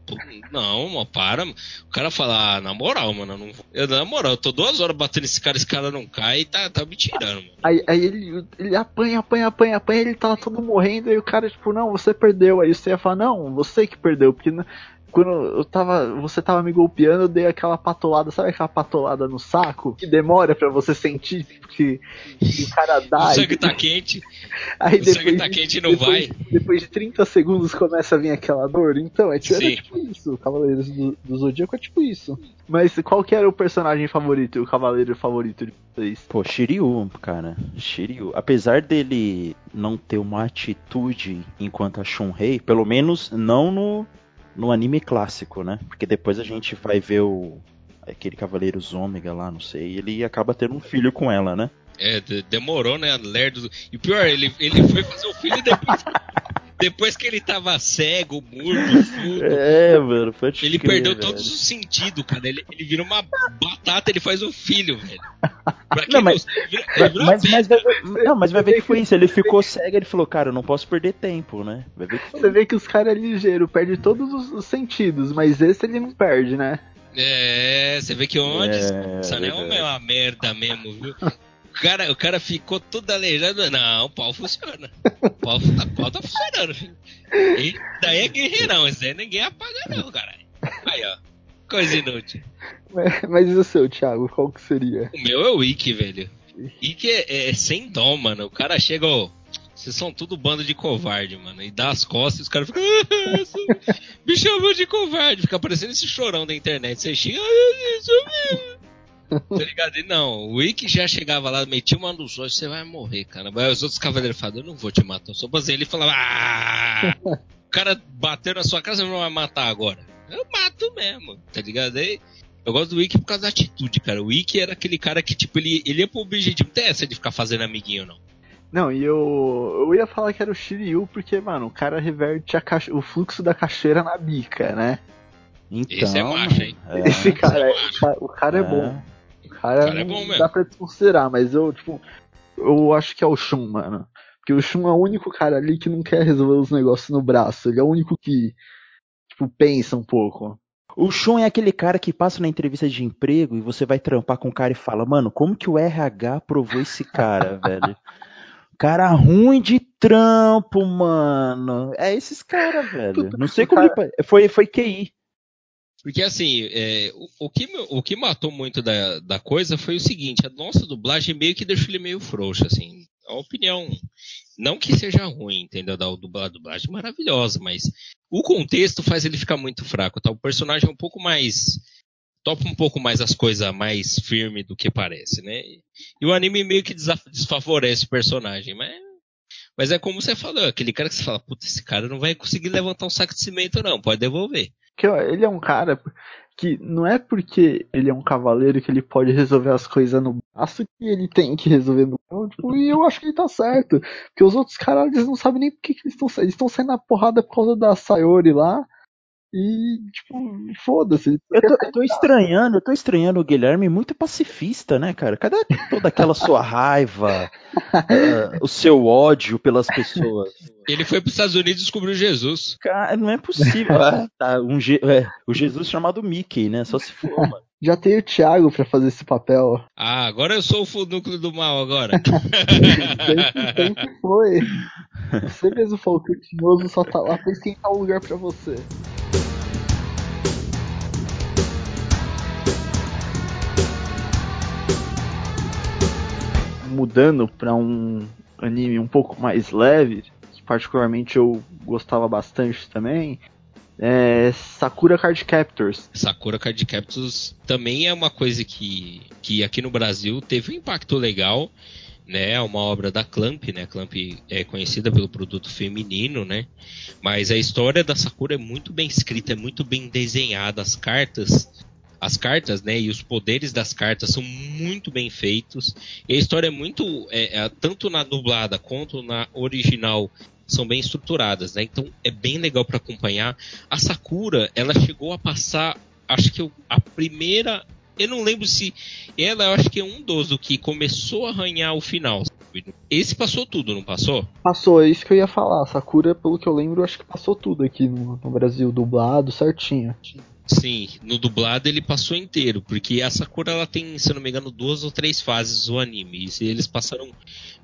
Não, mano, para. O cara fala, ah, na moral, mano, não... eu, na moral, eu tô duas horas batendo esse cara, esse cara não cai tá, tá me tirando, mano. Aí, aí ele, ele apanha, apanha, apanha, apanha, ele tá todo morrendo, aí o cara, tipo, não, você perdeu. Aí você ia falar, não, você que perdeu, porque quando eu tava. Você tava me golpeando, eu dei aquela patolada, sabe aquela patolada no saco? Que demora para você sentir que, que, o cara dá. o sangue tá quente. Aí o depois, sangue tá quente e não depois, vai. Depois de 30 segundos começa a vir aquela dor. Então, é tipo, tipo isso. Cavaleiros do, do Zodíaco é tipo isso. Mas qual que era o personagem favorito, o cavaleiro favorito de vocês? Pô, Shiryu, cara. Shiryu. Apesar dele não ter uma atitude enquanto a Shunrei, pelo menos não no no anime clássico, né? Porque depois a gente vai ver o aquele Cavaleiros Ômega lá, não sei, e ele acaba tendo um filho com ela, né? É, demorou, né? Lerdo. E pior, ele, ele foi fazer o filho depois. depois que ele tava cego, mudo, surdo. É, mano, pode Ele crer, perdeu velho. todos os sentidos, cara. Ele, ele vira uma batata, ele faz um filho, velho. não, mas, não, ele vira, ele vira mas, mas, vai, não, mas vai ver que foi isso. Ele ficou cego, ele falou, cara, eu não posso perder tempo, né? Vai ver que Você vê que os caras é ligeiro, perde todos os, os sentidos, mas esse ele não perde, né? É, você vê que onde é, essa é uma merda mesmo, viu? O cara, o cara ficou todo aleijado. Não, o pau funciona. O pau, tá, o pau tá funcionando, filho. E daí é guerreirão, isso aí ninguém apaga não, caralho. Aí, ó. Coisa inútil. Mas, mas e o seu, Thiago? Qual que seria? O meu é o Ikki, velho. Ikki é, é, sem dom, mano. O cara chega, ó. Vocês são tudo bando de covarde, mano. E dá as costas e os caras ficam. Ah, me chamou de covarde. Fica parecendo esse chorão da internet. Você chega. Ah, isso mesmo tá ligado? E não, o Wick já chegava lá, metia uma dos olhos, você vai morrer, cara. Mas os outros cavaleiros falavam, eu não vou te matar, eu sou baseio. Ele falava, ah! o cara bateu na sua casa, não vai matar agora. Eu mato mesmo, tá ligado? Aí, eu gosto do Wick por causa da atitude, cara. O Wick era aquele cara que, tipo, ele, ele ia pro objetivo, não tem essa de ficar fazendo amiguinho, não. Não, e eu, eu ia falar que era o Shiryu, porque, mano, o cara reverte o fluxo da cachoeira na bica, né? Então, Esse é macho, hein? É, Esse cara, é, o cara é, é bom cara, cara é bom mesmo. dá pra desconsiderar, mas eu, tipo, eu acho que é o Shun, mano. Porque o Shun é o único cara ali que não quer resolver os negócios no braço. Ele é o único que, tipo, pensa um pouco. O Shun é aquele cara que passa na entrevista de emprego e você vai trampar com o cara e fala, mano, como que o RH aprovou esse cara, velho? Cara ruim de trampo, mano. É esses caras, velho. Não sei como. Cara... Foi, foi QI. Porque assim, é, o, o, que, o que matou muito da, da coisa foi o seguinte, a nossa dublagem meio que deixou ele meio frouxo, assim. A opinião, não que seja ruim, entendeu? Da dublagem, maravilhosa, mas o contexto faz ele ficar muito fraco, tá? O personagem é um pouco mais topa um pouco mais as coisas mais firme do que parece, né? E o anime meio que desfavorece o personagem, mas mas é como você falou, aquele cara que você fala, puta, esse cara não vai conseguir levantar um saco de cimento não, pode devolver que ele é um cara que não é porque ele é um cavaleiro que ele pode resolver as coisas no braço que ele tem que resolver no mão. Tipo, e eu acho que ele tá certo. Porque os outros caras eles não sabem nem por que, eles estão eles estão saindo na porrada por causa da Sayori lá. E, tipo, foda-se. Eu tô, eu tô estranhando, eu tô estranhando o Guilherme muito pacifista, né, cara? Cadê toda aquela sua raiva, uh, o seu ódio pelas pessoas? Ele foi para os Estados Unidos e descobriu Jesus. Cara, não é possível. Ah, tá, um, é, o Jesus chamado Mickey, né? Só se for, mano. Já tem o Thiago pra fazer esse papel. Ah, agora eu sou o núcleo do mal agora. sempre, sempre foi. Você mesmo falou que o Tinhoso só tá lá pra esquentar o lugar pra você. Mudando pra um anime um pouco mais leve, que particularmente eu gostava bastante também, é Sakura Card Captors. Sakura Card Captors também é uma coisa que, que aqui no Brasil teve um impacto legal, né? É uma obra da Clamp, né? Clamp é conhecida pelo produto feminino, né? Mas a história da Sakura é muito bem escrita, é muito bem desenhada. As cartas, as cartas, né? E os poderes das cartas são muito bem feitos. E a história é muito, é, é, tanto na dublada quanto na original, são bem estruturadas, né? Então é bem legal para acompanhar. A Sakura, ela chegou a passar, acho que a primeira, eu não lembro se ela, eu acho que é um dos que começou a arranhar o final. Esse passou tudo, não passou? Passou, é isso que eu ia falar. Sakura, pelo que eu lembro, acho que passou tudo aqui no, no Brasil, dublado, certinho. Sim, no dublado ele passou inteiro, porque a Sakura ela tem, se eu não me engano, duas ou três fases do anime. E eles passaram,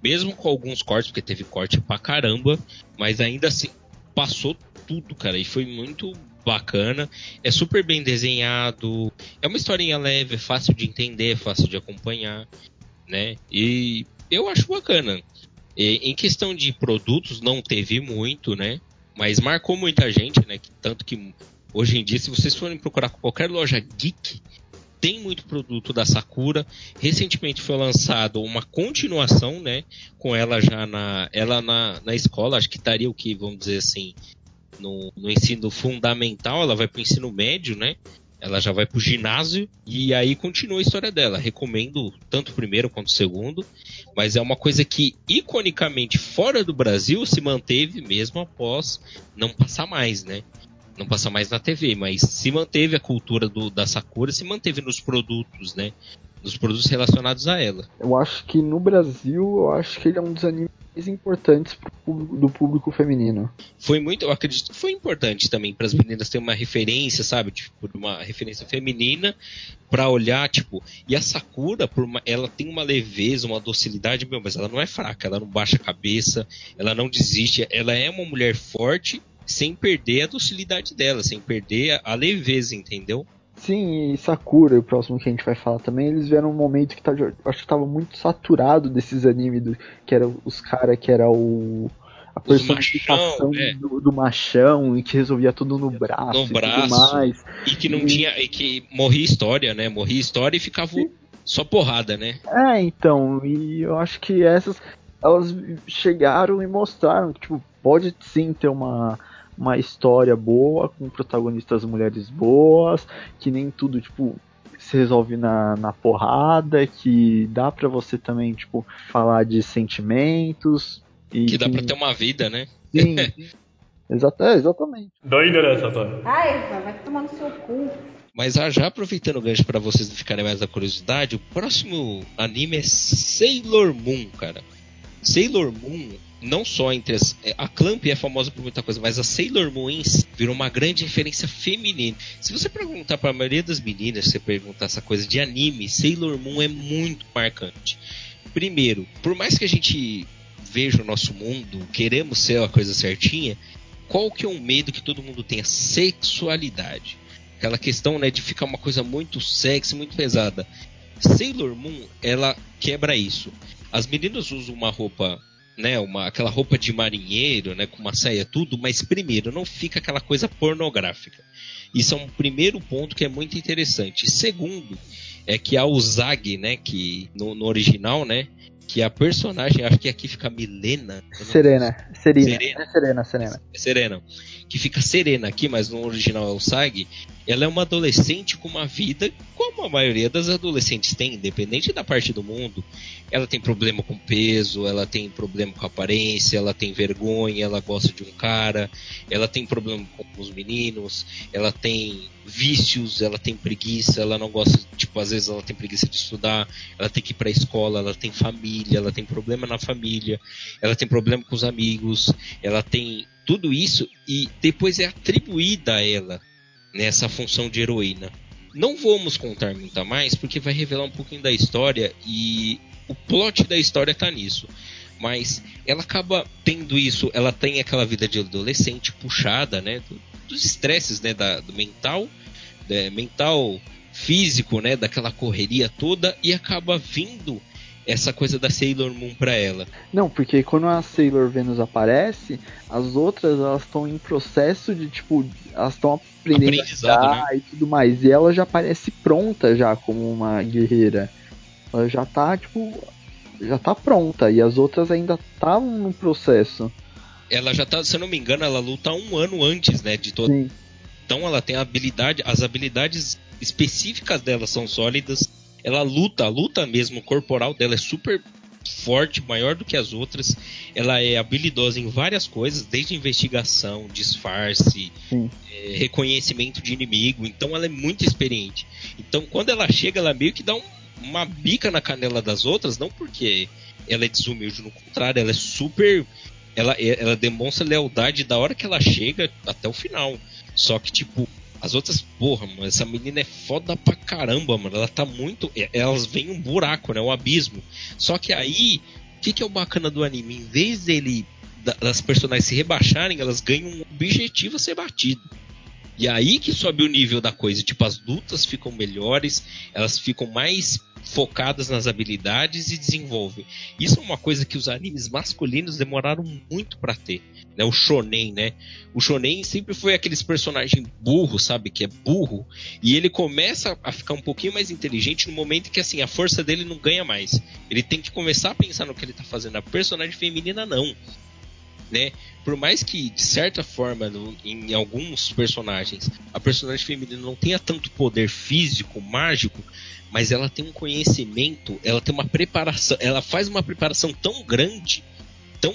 mesmo com alguns cortes, porque teve corte pra caramba, mas ainda assim passou tudo, cara, e foi muito bacana. É super bem desenhado, é uma historinha leve, é fácil de entender, é fácil de acompanhar, né? E eu acho bacana. E, em questão de produtos, não teve muito, né? Mas marcou muita gente, né? Tanto que Hoje em dia, se vocês forem procurar qualquer loja geek, tem muito produto da Sakura. Recentemente foi lançado uma continuação, né? Com ela já na, ela na, na escola, acho que estaria o que, vamos dizer assim, no, no ensino fundamental, ela vai para o ensino médio, né? Ela já vai para o ginásio e aí continua a história dela. Recomendo tanto o primeiro quanto o segundo, mas é uma coisa que iconicamente fora do Brasil se manteve mesmo após não passar mais, né? Não passa mais na TV, mas se manteve a cultura do, da Sakura, se manteve nos produtos, né? Nos produtos relacionados a ela. Eu acho que no Brasil, eu acho que ele é um dos animes mais importantes público, do público feminino. Foi muito, eu acredito que foi importante também para as meninas terem uma referência, sabe? Tipo, uma referência feminina para olhar, tipo, e a Sakura, por uma, ela tem uma leveza, uma docilidade, meu, mas ela não é fraca, ela não baixa a cabeça, ela não desiste, ela é uma mulher forte sem perder a docilidade dela, sem perder a, leveza, entendeu? Sim, e Sakura, o próximo que a gente vai falar também, eles vieram um momento que tá, acho que tava muito saturado desses animes, do, que era os caras que era o a personificação machão, é. do, do, machão e que resolvia tudo no braço, no braço e. E que não e... tinha. E que morria história, né? Morria história e ficava Sim. só porrada, né? É, então, e eu acho que essas elas chegaram e mostraram que, tipo, pode sim ter uma uma história boa, com protagonistas mulheres boas, que nem tudo, tipo, se resolve na, na porrada, que dá para você também, tipo, falar de sentimentos. E que dá que... pra ter uma vida, né? Sim. Exato, é, exatamente. Doida nessa, Tony. Ai, vai tomar no seu cu. Mas já aproveitando o gancho para vocês não ficarem mais da curiosidade, o próximo anime é Sailor Moon, cara. Sailor Moon não só entre as. É, a Clamp é famosa por muita coisa, mas a Sailor Moon virou uma grande referência feminina. Se você perguntar para a maioria das meninas, você perguntar essa coisa de anime, Sailor Moon é muito marcante. Primeiro, por mais que a gente veja o nosso mundo, queremos ser a coisa certinha, qual que é um medo que todo mundo tem? A sexualidade. Aquela questão né, de ficar uma coisa muito sexy, muito pesada. Sailor Moon, ela quebra isso. As meninas usam uma roupa né, uma, aquela roupa de marinheiro, né, com uma saia tudo, mas primeiro não fica aquela coisa pornográfica. Isso é um primeiro ponto que é muito interessante. Segundo, é que a Uzag, né, que no, no original, né, que a personagem, acho que aqui fica Milena. Serena, Serena, Serena, é Serena, Serena. Serena. Que fica Serena aqui, mas no original é o Sag. Ela é uma adolescente com uma vida como a maioria das adolescentes tem, independente da parte do mundo. Ela tem problema com peso, ela tem problema com aparência, ela tem vergonha, ela gosta de um cara, ela tem problema com os meninos, ela tem vícios, ela tem preguiça, ela não gosta, tipo, às vezes ela tem preguiça de estudar, ela tem que ir pra escola, ela tem família, ela tem problema na família, ela tem problema com os amigos, ela tem tudo isso e depois é atribuída a ela nessa função de heroína. Não vamos contar muito mais porque vai revelar um pouquinho da história e o plot da história está nisso. Mas ela acaba tendo isso, ela tem aquela vida de adolescente puxada, né? dos estresses, né? Da, do mental, né, mental, físico, né? Daquela correria toda e acaba vindo essa coisa da Sailor Moon pra ela. Não, porque quando a Sailor Venus aparece, as outras elas estão em processo de tipo, elas estão aprendendo a né? e tudo mais. E ela já aparece pronta já como uma guerreira. Ela já tá, tipo, já tá pronta. E as outras ainda estavam no processo. Ela já tá, se eu não me engano, ela luta um ano antes, né? De todo. Então ela tem a habilidade, as habilidades específicas dela são sólidas ela luta, a luta mesmo corporal dela é super forte, maior do que as outras. Ela é habilidosa em várias coisas, desde investigação, disfarce, é, reconhecimento de inimigo. Então ela é muito experiente. Então quando ela chega, ela meio que dá um, uma bica na canela das outras, não porque ela é desumilde, no contrário, ela é super. Ela, ela demonstra lealdade da hora que ela chega até o final. Só que, tipo, as outras, porra, mano, essa menina é foda pra caramba, mano. Ela tá muito. É, elas vêm um buraco, né? Um abismo. Só que aí, o que, que é o bacana do anime? Em vez dele. Das personagens se rebaixarem, elas ganham um objetivo a ser batido. E aí que sobe o nível da coisa. Tipo, as lutas ficam melhores, elas ficam mais focadas nas habilidades e desenvolvem. Isso é uma coisa que os animes masculinos demoraram muito para ter, né? O shonen, né? O shonen sempre foi aqueles personagem burro, sabe, que é burro, e ele começa a ficar um pouquinho mais inteligente no momento que assim a força dele não ganha mais. Ele tem que começar a pensar no que ele tá fazendo. A personagem feminina não. Né? Por mais que, de certa forma, em alguns personagens, a personagem feminina não tenha tanto poder físico, mágico, mas ela tem um conhecimento, ela tem uma preparação, ela faz uma preparação tão grande, tão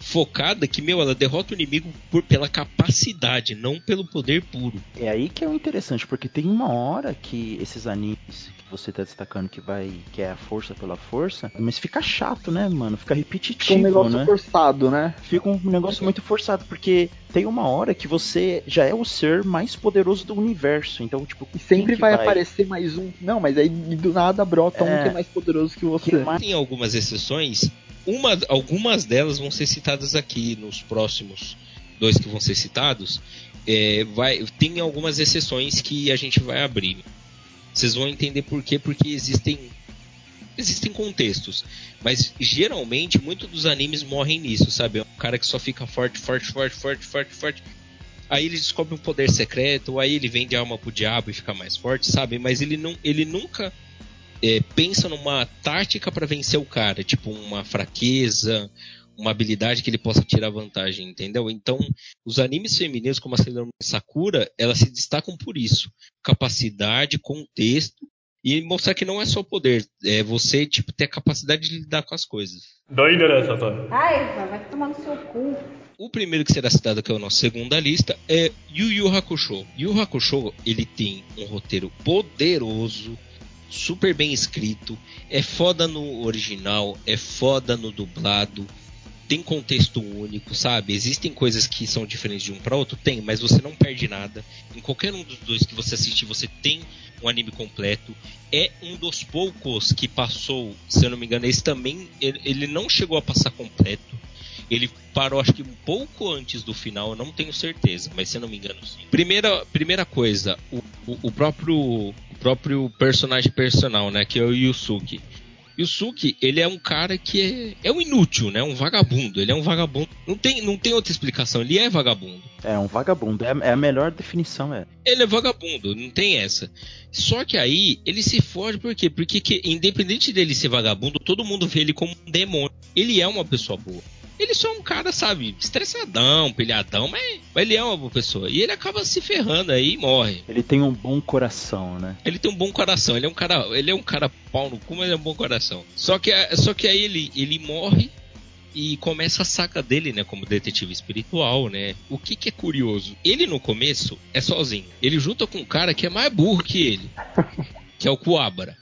focada que, meu, ela derrota o inimigo por, pela capacidade, não pelo poder puro. É aí que é o interessante, porque tem uma hora que esses animes você tá destacando que vai que é a força pela força, mas fica chato, né, mano? Fica repetitivo, Fica um negócio né? forçado, né? Fica um negócio muito forçado, porque tem uma hora que você já é o ser mais poderoso do universo, então, tipo... E sempre vai, vai, aparecer mais um... Não, mas aí do nada brota é... um que é mais poderoso que você. Que Tem algumas exceções, uma, algumas delas vão ser citadas aqui nos próximos dois que vão ser citados, é, vai, tem algumas exceções que a gente vai abrir. Vocês vão entender por quê, porque existem existem contextos, mas geralmente muitos dos animes morrem nisso, sabe? É um cara que só fica forte, forte, forte, forte, forte, forte. Aí ele descobre um poder secreto, aí ele vende alma pro diabo e fica mais forte, sabe? Mas ele não, ele nunca é, pensa numa tática para vencer o cara, tipo uma fraqueza, uma habilidade que ele possa tirar vantagem, entendeu? Então, os animes femininos como a Sailor Moon Sakura, elas se destacam por isso. Capacidade, contexto e mostrar que não é só poder, é você tipo ter a capacidade de lidar com as coisas. Doida essa, Ai, vai tomar no seu cu. O primeiro que será citado, que é o nosso segunda lista, é Yu Yu Hakusho. Yu Yu Hakusho, ele tem um roteiro poderoso, super bem escrito, é foda no original, é foda no dublado, tem contexto único, sabe? Existem coisas que são diferentes de um para outro, tem, mas você não perde nada. Em qualquer um dos dois que você assistir, você tem um anime completo. É um dos poucos que passou, se eu não me engano, esse também ele, não chegou a passar completo. Ele parou, acho que um pouco antes do final, eu não tenho certeza, mas se eu não me engano, sim. Primeira, primeira coisa, o, o, o próprio próprio personagem personal, né, que é o Yusuke e o Suki, ele é um cara que é, é um inútil, né? Um vagabundo. Ele é um vagabundo. Não tem, não tem outra explicação. Ele é vagabundo. É um vagabundo. É, é a melhor definição, é. Ele é vagabundo, não tem essa. Só que aí ele se foge por quê? Porque que, independente dele ser vagabundo, todo mundo vê ele como um demônio. Ele é uma pessoa boa. Ele só é um cara, sabe, estressadão, pilhadão, mas, ele é uma boa pessoa. E ele acaba se ferrando aí e morre. Ele tem um bom coração, né? Ele tem um bom coração, ele é um cara, ele é um cara pau no cu, mas é um bom coração. Só que, só que aí ele, ele morre e começa a saga dele, né, como detetive espiritual, né? O que que é curioso? Ele no começo é sozinho. Ele junta com um cara que é mais burro que ele, que é o Coabra.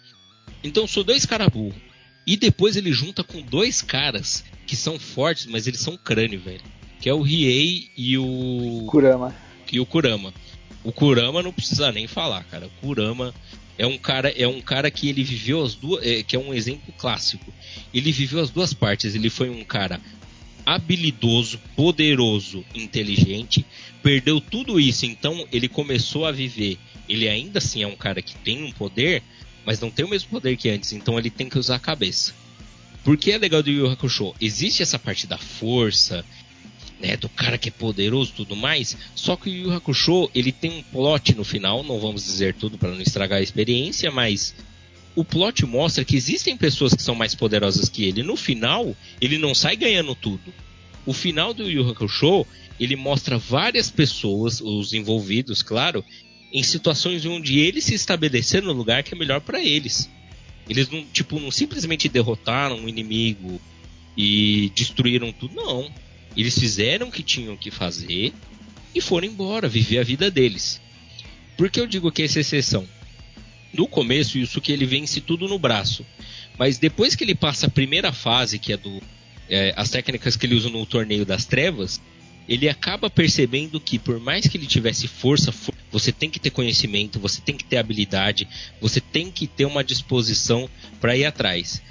Então são dois caras burros. E depois ele junta com dois caras que são fortes, mas eles são crânio, velho. Que é o Riei e o Kurama. E o Kurama. O Kurama não precisa nem falar, cara. O Kurama é um cara, é um cara que ele viveu as duas, é, que é um exemplo clássico. Ele viveu as duas partes. Ele foi um cara habilidoso, poderoso, inteligente, perdeu tudo isso, então ele começou a viver. Ele ainda assim é um cara que tem um poder, mas não tem o mesmo poder que antes, então ele tem que usar a cabeça. Por que é legal do Yu Hakusho? Existe essa parte da força, né, do cara que é poderoso tudo mais, só que o Yu Hakusho, ele tem um plot no final, não vamos dizer tudo para não estragar a experiência, mas o plot mostra que existem pessoas que são mais poderosas que ele. No final, ele não sai ganhando tudo. O final do Yu Hakusho, ele mostra várias pessoas, os envolvidos, claro, em situações onde ele se estabelecer no lugar que é melhor para eles. Eles não, tipo, não simplesmente derrotaram um inimigo e destruíram tudo, não. Eles fizeram o que tinham que fazer e foram embora, viver a vida deles. Por que eu digo que essa é exceção? No começo, o Yusuke ele vence tudo no braço. Mas depois que ele passa a primeira fase, que é do é, as técnicas que ele usa no torneio das trevas, ele acaba percebendo que por mais que ele tivesse força, você tem que ter conhecimento, você tem que ter habilidade, você tem que ter uma disposição para ir atrás.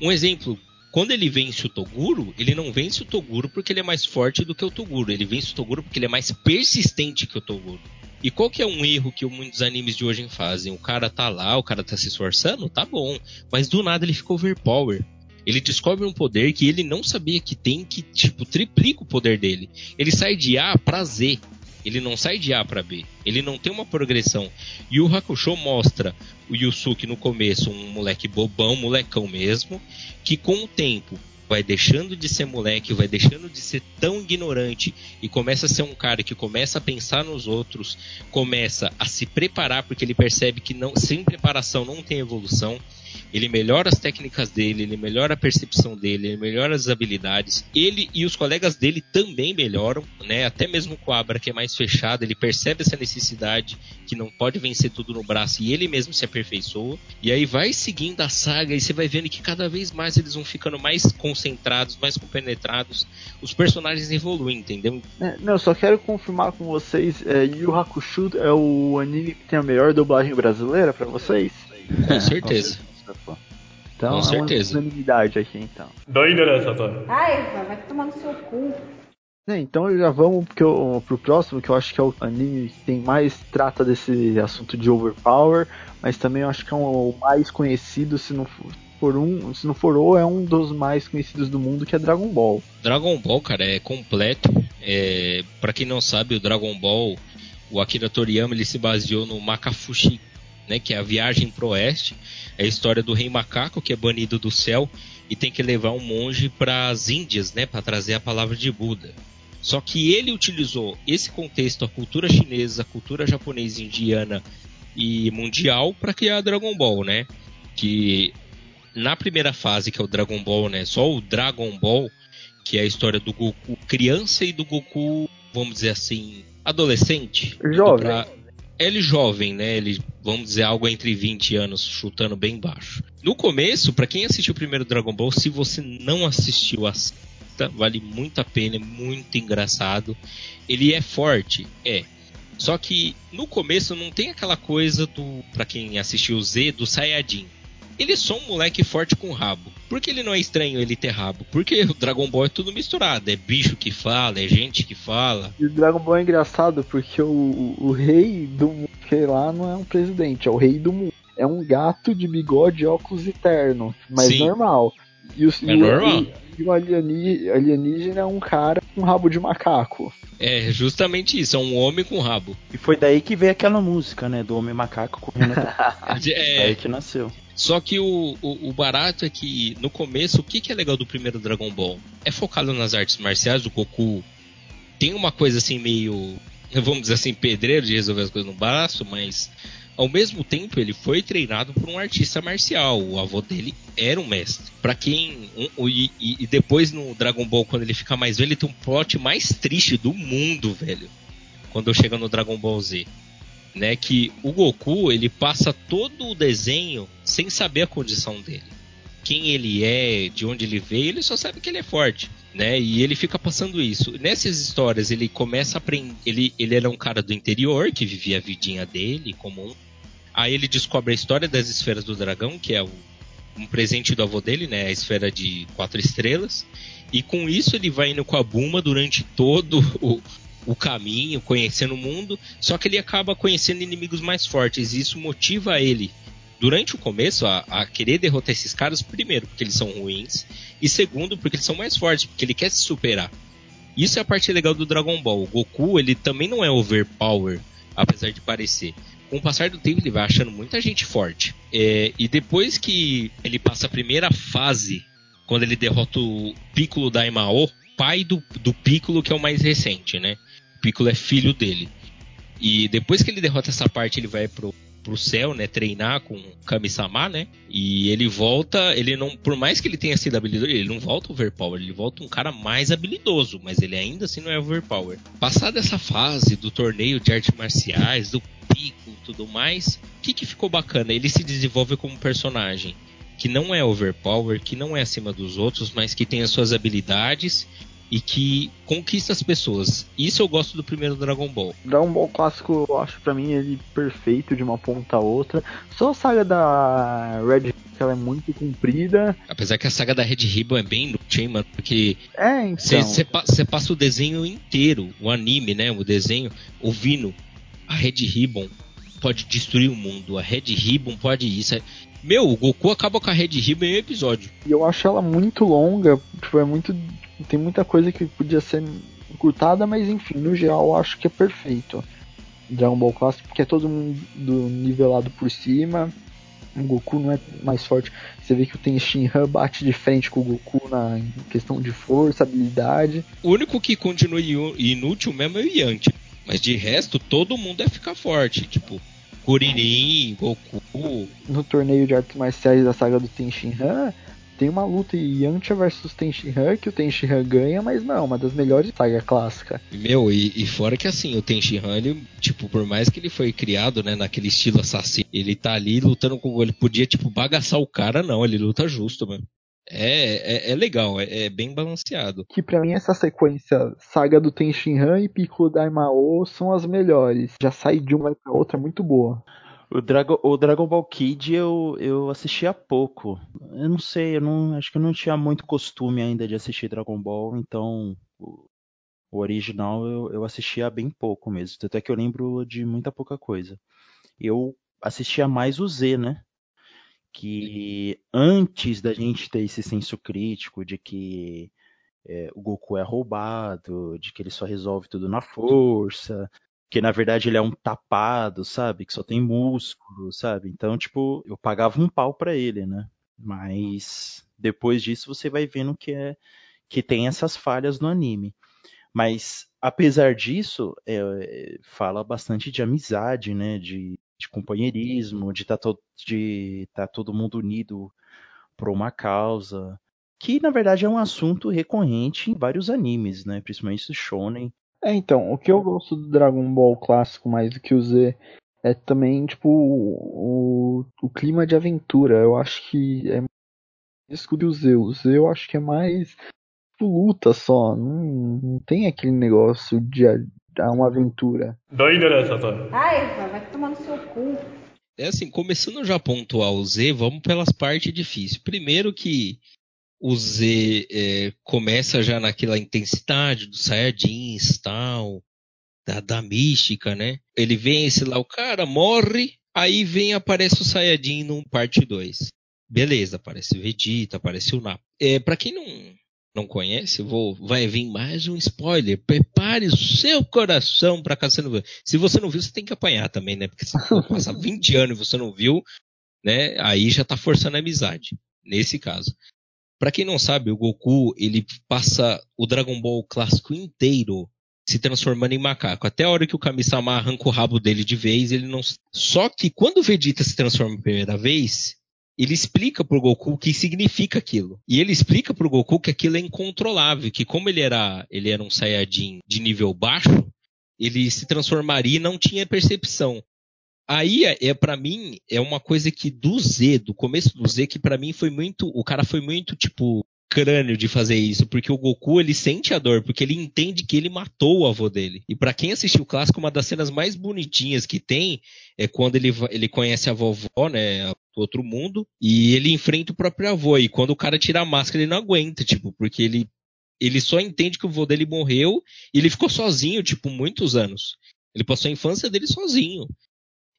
Um exemplo, quando ele vence o Toguro, ele não vence o Toguro porque ele é mais forte do que o Toguro, ele vence o Toguro porque ele é mais persistente que o Toguro. E qual que é um erro que muitos animes de hoje fazem? O cara tá lá, o cara tá se esforçando, tá bom, mas do nada ele fica overpower. Ele descobre um poder que ele não sabia que tem, que tipo triplica o poder dele. Ele sai de A para Z. Ele não sai de A para B. Ele não tem uma progressão. E o Hakusho mostra o Yusuke no começo um moleque bobão, molecão mesmo, que com o tempo vai deixando de ser moleque, vai deixando de ser tão ignorante e começa a ser um cara que começa a pensar nos outros, começa a se preparar porque ele percebe que não, sem preparação não tem evolução ele melhora as técnicas dele, ele melhora a percepção dele, ele melhora as habilidades. Ele e os colegas dele também melhoram, né? Até mesmo o Abra, que é mais fechado, ele percebe essa necessidade que não pode vencer tudo no braço e ele mesmo se aperfeiçoa. E aí vai seguindo a saga e você vai vendo que cada vez mais eles vão ficando mais concentrados, mais compenetrados. Os personagens evoluem, entendeu? É, não, só quero confirmar com vocês, é, Yu Hakusho é o anime que tem a melhor dublagem brasileira para vocês? Com certeza. Então, Com certeza. É uma unanimidade aqui, então. Ai, vai tomar no seu cu. É, então já vamos porque eu, pro próximo, que eu acho que é o anime que tem mais trata desse assunto de overpower, mas também eu acho que é um, o mais conhecido, se não for um, se não for o, é um dos mais conhecidos do mundo, que é Dragon Ball. Dragon Ball, cara, é completo. É, para quem não sabe, o Dragon Ball, o Akira Toriyama, ele se baseou no Makafushi, né, que é a viagem pro oeste. É a história do rei macaco que é banido do céu e tem que levar um monge para as Índias, né, para trazer a palavra de Buda. Só que ele utilizou esse contexto, a cultura chinesa, a cultura japonesa, indiana e mundial para criar Dragon Ball, né? Que na primeira fase, que é o Dragon Ball, né? Só o Dragon Ball, que é a história do Goku criança e do Goku, vamos dizer assim, adolescente. Jovem. Pra... Ele jovem, né? Ele, vamos dizer, algo entre 20 anos, chutando bem baixo. No começo, para quem assistiu o primeiro Dragon Ball, se você não assistiu, assista, vale muito a pena, é muito engraçado. Ele é forte, é. Só que no começo não tem aquela coisa do, para quem assistiu o Z, do Saiyajin. Ele é só um moleque forte com rabo. Por que ele não é estranho ele ter rabo? Porque o Dragon Ball é tudo misturado. É bicho que fala, é gente que fala. E o Dragon Ball é engraçado porque o, o, o rei do mundo, que lá não é um presidente, é o rei do mundo. É um gato de bigode e óculos eterno, mas Sim. normal. E o, É o- normal. e- e alienígena é um cara com rabo de macaco. É justamente isso, é um homem com rabo. E foi daí que veio aquela música, né? Do Homem Macaco correndo. é É, aí que nasceu. Só que o, o, o, barato é que, no começo, o que, que é legal do primeiro Dragon Ball? É focado nas artes marciais, o Goku tem uma coisa assim meio, vamos dizer assim, pedreiro de resolver as coisas no braço, mas ao mesmo tempo ele foi treinado por um artista marcial. O avô dele era um mestre. Para quem um, e, e, depois no Dragon Ball quando ele fica mais velho, ele tem um plot mais triste do mundo, velho. Quando chega no Dragon Ball Z né, que o Goku ele passa todo o desenho sem saber a condição dele. Quem ele é, de onde ele veio, ele só sabe que ele é forte, né? E ele fica passando isso. Nessas histórias ele começa a aprender, ele ele era um cara do interior que vivia a vidinha dele comum. Aí ele descobre a história das esferas do dragão, que é o, um presente do avô dele, né? A esfera de quatro estrelas. E com isso ele vai indo com a Buma durante todo o, o caminho, conhecendo o mundo, só que ele acaba conhecendo inimigos mais fortes e isso motiva ele durante o começo a, a, querer derrotar esses caras, primeiro, porque eles são ruins, e segundo, porque eles são mais fortes, porque ele quer se superar. Isso é a parte legal do Dragon Ball. O Goku, ele também não é overpower, apesar de parecer. Com o passar do tempo, ele vai achando muita gente forte. É, e depois que ele passa a primeira fase, quando ele derrota o Piccolo Daimao, pai do, do Piccolo, que é o mais recente, né? Piccolo é filho dele. E depois que ele derrota essa parte, ele vai pro, pro céu, né? Treinar com Kami-sama, né? E ele volta, ele não, por mais que ele tenha sido habilidoso, ele não volta overpower, ele volta um cara mais habilidoso, mas ele ainda assim não é overpower. Passada essa fase do torneio de artes marciais, do pico tudo mais, o que, que ficou bacana? Ele se desenvolve como personagem que não é overpower, que não é acima dos outros, mas que tem as suas habilidades e que conquista as pessoas. Isso eu gosto do primeiro Dragon Ball. Dragon Ball clássico, eu acho para mim ele perfeito de uma ponta a outra. Só a saga da Red que ela é muito comprida. Apesar que a saga da Red Ribbon é bem inútil, mano, porque é, então. você passa o desenho inteiro, o anime, né, o desenho, ouvindo a Red Ribbon pode destruir o mundo, a Red Ribbon pode isso. Meu, o Goku acaba com a Red Ribbon em um episódio. E eu acho ela muito longa, tipo, é muito tem muita coisa que podia ser encurtada, mas enfim, no geral eu acho que é perfeito. Dragon Ball Classic, porque é todo mundo nivelado por cima. O Goku não é mais forte. Você vê que o Tenshinhan bate de frente com o Goku na questão de força, habilidade. O único que continua inútil mesmo é o Yanti. Mas de resto, todo mundo é ficar forte. Tipo, Kuririn, Goku. No torneio de artes marciais da saga do Tenshinhan, tem uma luta Yantia versus Tenshinhan que o Tenshinhan ganha, mas não, é uma das melhores saga clássica. Meu, e, e, fora que assim, o Tenshinhan, ele, tipo, por mais que ele foi criado, né, naquele estilo assassino, ele tá ali lutando com. Ele podia, tipo, bagaçar o cara, não, ele luta justo, mano. É, é, é, legal, é, é, bem balanceado. Que para mim essa sequência saga do Tenshinhan e Piccolo Daimao são as melhores. Já sai de uma pra outra muito boa. O Dragon, o Dragon Ball Kid eu, eu assisti há pouco. Eu não sei, eu não, acho que eu não tinha muito costume ainda de assistir Dragon Ball, então o, o original eu, eu assistia bem pouco mesmo. Até que eu lembro de muita pouca coisa. Eu assistia mais o Z, né? Que antes da gente ter esse senso crítico de que é, o Goku é roubado, de que ele só resolve tudo na força, que na verdade ele é um tapado, sabe? Que só tem músculo, sabe? Então, tipo, eu pagava um pau para ele, né? Mas depois disso você vai vendo que é que tem essas falhas no anime. Mas apesar disso, é, fala bastante de amizade, né? De, de companheirismo, de estar tá de tá todo mundo unido por uma causa, que na verdade é um assunto recorrente em vários animes, né? Principalmente shonen. É, então, o que eu gosto do Dragon Ball clássico mais do que o Z é também, tipo, o, o, clima de aventura. Eu acho que é mais que o Z. O Z eu acho que é mais luta só. Não, não tem aquele negócio de a, uma aventura. Ai, vai tomar no seu cu. É assim, começando já a pontuar o Z, vamos pelas partes difíceis. Primeiro que o Z é, começa já naquela intensidade dos Saiyajins tal, da, da mística, né? Ele vence lá, o cara morre, aí vem aparece o Saiyajin no parte 2. Beleza, aparece o Vegeta, aparece o Napa. É, pra quem não, não conhece, vou, vai vir mais um spoiler. Prepare o seu coração pra cá você não viu. Se você não viu, você tem que apanhar também, né? Porque se passar 20 anos e você não viu, né? Aí já tá forçando a amizade, nesse caso. Pra quem não sabe, o Goku, ele passa o Dragon Ball clássico inteiro se transformando em macaco. Até a hora que o Kami-sama arranca o rabo dele de vez, ele não. Só que quando o Vegeta se transforma a primeira vez, ele explica pro Goku o que significa aquilo. E ele explica pro Goku que aquilo é incontrolável, que como ele era, ele era um Saiyajin de nível baixo, ele se transformaria e não tinha percepção. Aí é, é para mim é uma coisa que do Z, do começo do Z, que para mim foi muito, o cara foi muito tipo crânio de fazer isso, porque o Goku ele sente a dor, porque ele entende que ele matou o avô dele. E para quem assistiu o clássico, uma das cenas mais bonitinhas que tem é quando ele, ele conhece a vovó, né, outro mundo, e ele enfrenta o próprio avô. E quando o cara tira a máscara, ele não aguenta, tipo, porque ele ele só entende que o avô dele morreu e ele ficou sozinho, tipo, muitos anos. Ele passou a infância dele sozinho.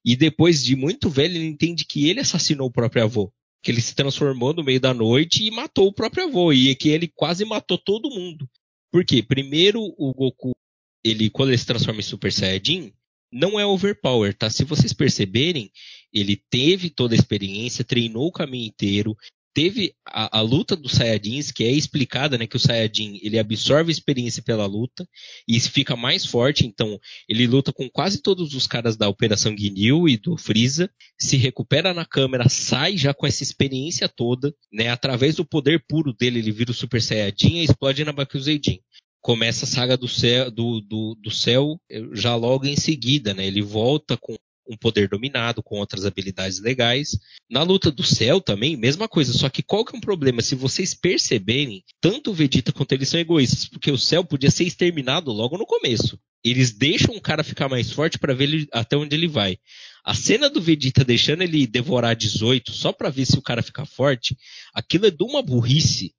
E depois de muito velho, ele entende que ele assassinou o próprio avô que ele se transformou no meio da noite e matou o próprio avô, e que ele quase matou todo mundo. Por quê? Primeiro, o Goku, ele, quando ele se transforma em Super Saiyajin, não é overpower, tá? Se vocês perceberem, ele teve toda a experiência, treinou o caminho inteiro, teve a, a, luta dos Saiyajins, que é explicada, né, que o Saiyajin, ele absorve experiência pela luta e fica mais forte, então ele luta com quase todos os caras da Operação Ginyu e do Freeza, se recupera na câmera, sai já com essa experiência toda, né, através do poder puro dele, ele vira o Super Saiyajin e explode na Bakuzeijin. Começa a saga do céu, do, do, do céu já logo em seguida, né? Ele volta com um poder dominado, com outras habilidades legais. Na luta do céu também, mesma coisa, só que qual que é um problema? Se vocês perceberem, tanto o Vegeta quanto eles são egoístas, porque o céu podia ser exterminado logo no começo. Eles deixam o cara ficar mais forte para ver ele, até onde ele vai. A cena do Vegeta deixando ele devorar 18 só para ver se o cara fica forte, aquilo é de uma burrice.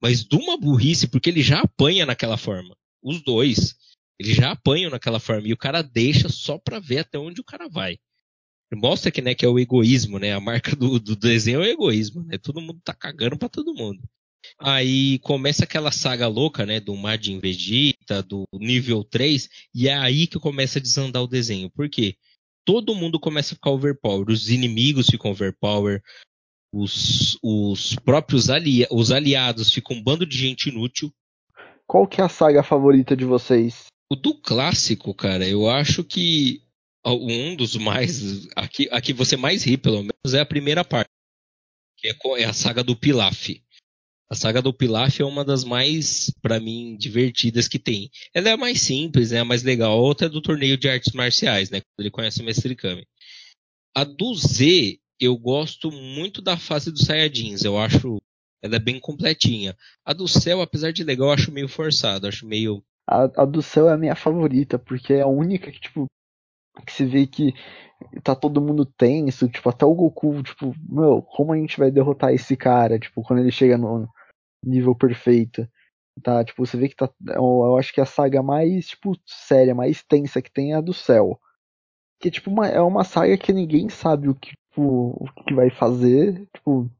Mas de uma burrice, porque ele já apanha naquela forma. Os dois. Eles já apanham naquela forma e o cara deixa só pra ver até onde o cara vai. Mostra que, né, que é o egoísmo, né? A marca do, do desenho é o egoísmo, né? Todo mundo tá cagando pra todo mundo. Aí começa aquela saga louca, né, do Majin Vegeta, do nível 3, e é aí que começa a desandar o desenho. Por quê? Todo mundo começa a ficar overpower, os inimigos ficam overpower, os, os próprios ali, os aliados ficam um bando de gente inútil. Qual que é a saga favorita de vocês? O do clássico, cara, eu acho que um dos mais. Aqui, aqui você mais ri, pelo menos, é a primeira parte. Que é, é a saga do Pilaf. A saga do Pilaf é uma das mais, para mim, divertidas que tem. Ela é a mais simples, né? A mais legal. A outra é do torneio de artes marciais, né? Quando ele conhece o Mestre Kami. A do Z, eu gosto muito da fase dos Saiyajins. Eu acho ela é bem completinha. A do céu, apesar de legal, eu acho meio forçado. Acho meio a, a do céu é a minha favorita, porque é a única que, tipo, que se vê que tá todo mundo tenso, tipo, até o Goku, tipo, meu, como a gente vai derrotar esse cara, tipo, quando ele chega no nível perfeito. Tá, tipo, você vê que tá, eu acho que a saga mais, tipo, séria, mais tensa que tem é a do céu. Que, tipo, uma, é uma saga que ninguém sabe o que, tipo, o que vai fazer, tipo,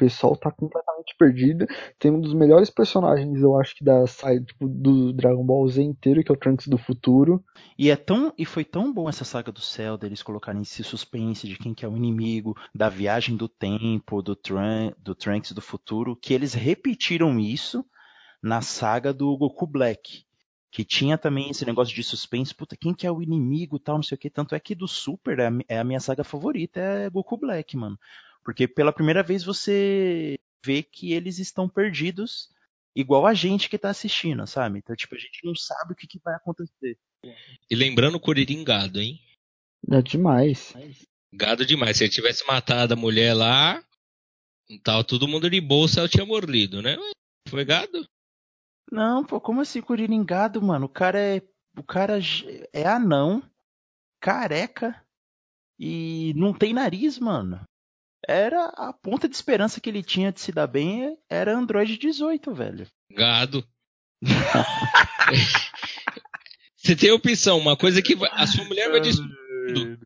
pessoal tá completamente perdido. Tem um dos melhores personagens, eu acho que da saga tipo, do Dragon Ball Z inteiro, que é o Trunks do futuro. E é tão e foi tão bom essa saga do céu deles colocarem esse suspense de quem que é o inimigo, da viagem do tempo, do, Trun do Trunks do futuro, que eles repetiram isso na saga do Goku Black. Que tinha também esse negócio de suspense, puta, quem que é o inimigo tal, não sei o que. Tanto é que do Super é a, é a minha saga favorita, é Goku Black, mano. Porque pela primeira vez você vê que eles estão perdidos, igual a gente que tá assistindo, sabe? Então, tipo, a gente não sabe o que, que vai acontecer. E lembrando o Kuririn gado, hein? É demais. Gado demais. Se ele tivesse matado a mulher lá, tava todo mundo de bolsa, ela tinha morrido, né? Foi gado? Não, pô, como assim Kuririn gado, mano? O cara é. O cara é anão, careca e não tem nariz, mano era a ponta de esperança que ele tinha de se dar bem era Android 18, velho. Gado. Você tem opção, uma coisa que a sua mulher vai destruir.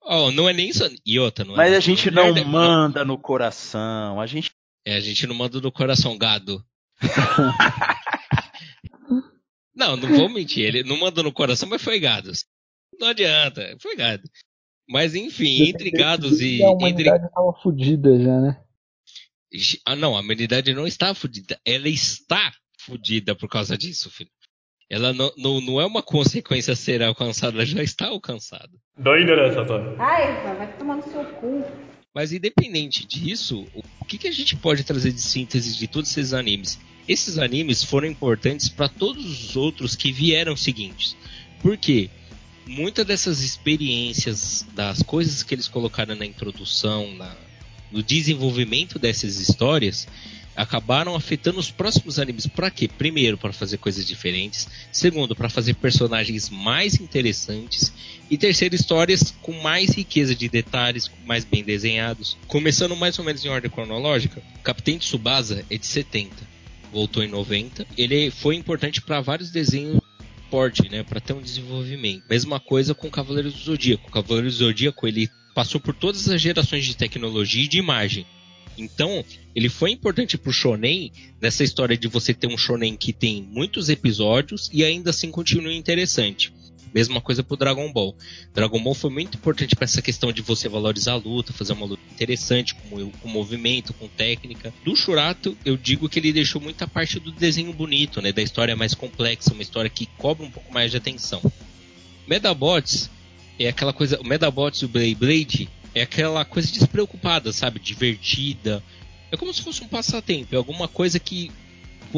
Oh, não é nem isso. E outra, não Mas é a gente não mulher, manda não. no coração. A gente. É, a gente não manda no coração, gado. não, não vou mentir. Ele não mandou no coração, mas foi gado. Não adianta, foi gado. Mas enfim, entre gados e. A humanidade tava fodida já, né? Ah, não, a humanidade não está fodida. Ela está fodida por causa disso, filho. Ela não, não, não é uma consequência ser alcançada, ela já está alcançada. Ai, vai tomar no seu cu. Mas independente disso, o que, que a gente pode trazer de síntese de todos esses animes? Esses animes foram importantes para todos os outros que vieram seguintes. Por quê? Muitas dessas experiências, das coisas que eles colocaram na introdução, na, no desenvolvimento dessas histórias, acabaram afetando os próximos animes. Para quê? Primeiro, para fazer coisas diferentes. Segundo, para fazer personagens mais interessantes. E terceiro, histórias com mais riqueza de detalhes, mais bem desenhados. Começando mais ou menos em ordem cronológica, Capitão Tsubasa é de 70. Voltou em 90. Ele foi importante para vários desenhos porte, né, para ter um desenvolvimento. Mesma coisa com Cavaleiros do Zodíaco. O Cavaleiros do Zodíaco ele passou por todas as gerações de tecnologia e de imagem. Então, ele foi importante pro shonen nessa história de você ter um shonen que tem muitos episódios e ainda assim continua interessante. Mesma coisa pro Dragon Ball. Dragon Ball foi muito importante para essa questão de você valorizar a luta, fazer uma luta interessante, com, com movimento, com técnica. Do Shurato, eu digo que ele deixou muita parte do desenho bonito, né? Da história mais complexa, uma história que cobra um pouco mais de atenção. Medabots é aquela coisa. O Medabots e o Blade é aquela coisa despreocupada, sabe? Divertida. É como se fosse um passatempo, é alguma coisa que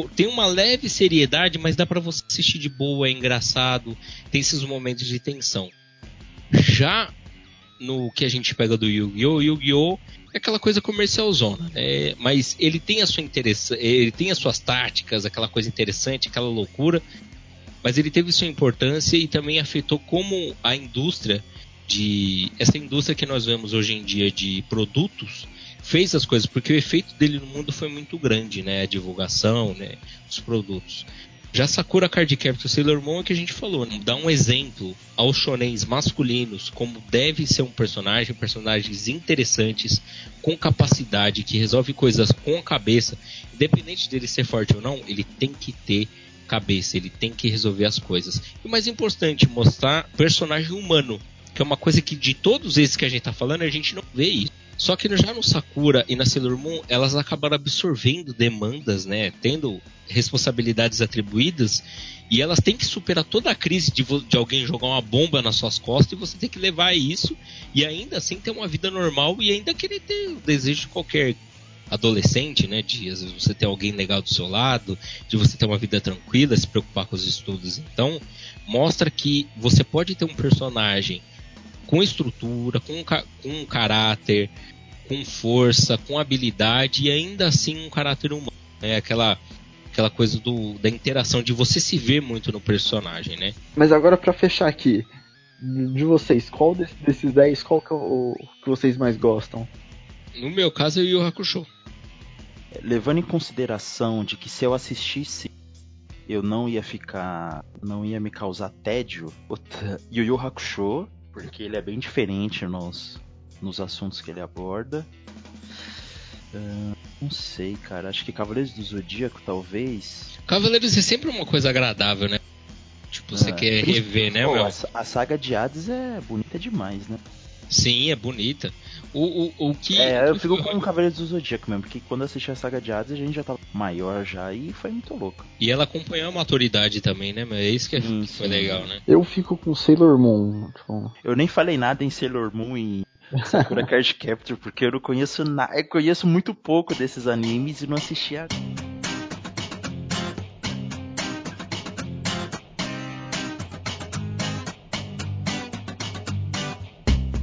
tem uma leve seriedade, mas dá para você assistir de boa, é engraçado, tem esses momentos de tensão. Já no que a gente pega do Yu-Gi-Oh! Yu-Gi-Oh! é aquela coisa comercial zona, né? Mas ele tem a sua ele tem as suas táticas, aquela coisa interessante, aquela loucura, mas ele teve sua importância e também afetou como a indústria de essa indústria que nós vemos hoje em dia de produtos fez as coisas, porque o efeito dele no mundo foi muito grande, né? A divulgação, né? Os produtos. Já Sakura Card Captor Sailor Moon é que a gente falou, né? dá um exemplo aos shonens masculinos como deve ser um personagem, personagens interessantes, com capacidade, que resolve coisas com a cabeça, independente dele ser forte ou não, ele tem que ter cabeça, ele tem que resolver as coisas. E o mais importante, mostrar personagem humano, que é uma coisa que de todos esses que a gente tá falando, a gente não vê isso. Só que já no Sakura e na Sailor Moon, elas acabaram absorvendo demandas, né? Tendo responsabilidades atribuídas. E elas têm que superar toda a crise de, de alguém jogar uma bomba nas suas costas e você tem que levar isso. E ainda assim ter uma vida normal e ainda querer ter o desejo de qualquer adolescente, né? De às vezes você ter alguém legal do seu lado, de você ter uma vida tranquila, se preocupar com os estudos. Então, mostra que você pode ter um personagem com estrutura, com, com um caráter, com força, com habilidade e ainda assim um caráter humano. É aquela aquela coisa do, da interação de você se ver muito no personagem, né? Mas agora para fechar aqui, de vocês, qual desses 10, qual que é o que vocês mais gostam? No meu caso é o Yu Hakusho. Levando em consideração de que se eu assistisse eu não ia ficar, não ia me causar tédio, Yu Yu Hakusho porque ele é bem diferente nos, nos assuntos que ele aborda. Uh, não sei, cara. Acho que Cavaleiros do Zodíaco, talvez. Cavaleiros é sempre uma coisa agradável, né? Tipo, você é, quer rever, né, pô, meu? A, a, saga de Hades é bonita demais, né? Sim, é bonita. O, o, o que. É, eu fico com o Cavaleiros do Zodíaco mesmo, porque quando assisti a saga de Hades a gente já tava maior já e foi muito louco. E ela acompanhou a maturidade também, né? Mas é isso que, é, sim, foi sim. legal, né? Eu fico com Sailor Moon. Tipo... Eu nem falei nada em Sailor Moon e Sakura Card Capture, porque eu não conheço nada. Eu conheço muito pouco desses animes e não assisti a.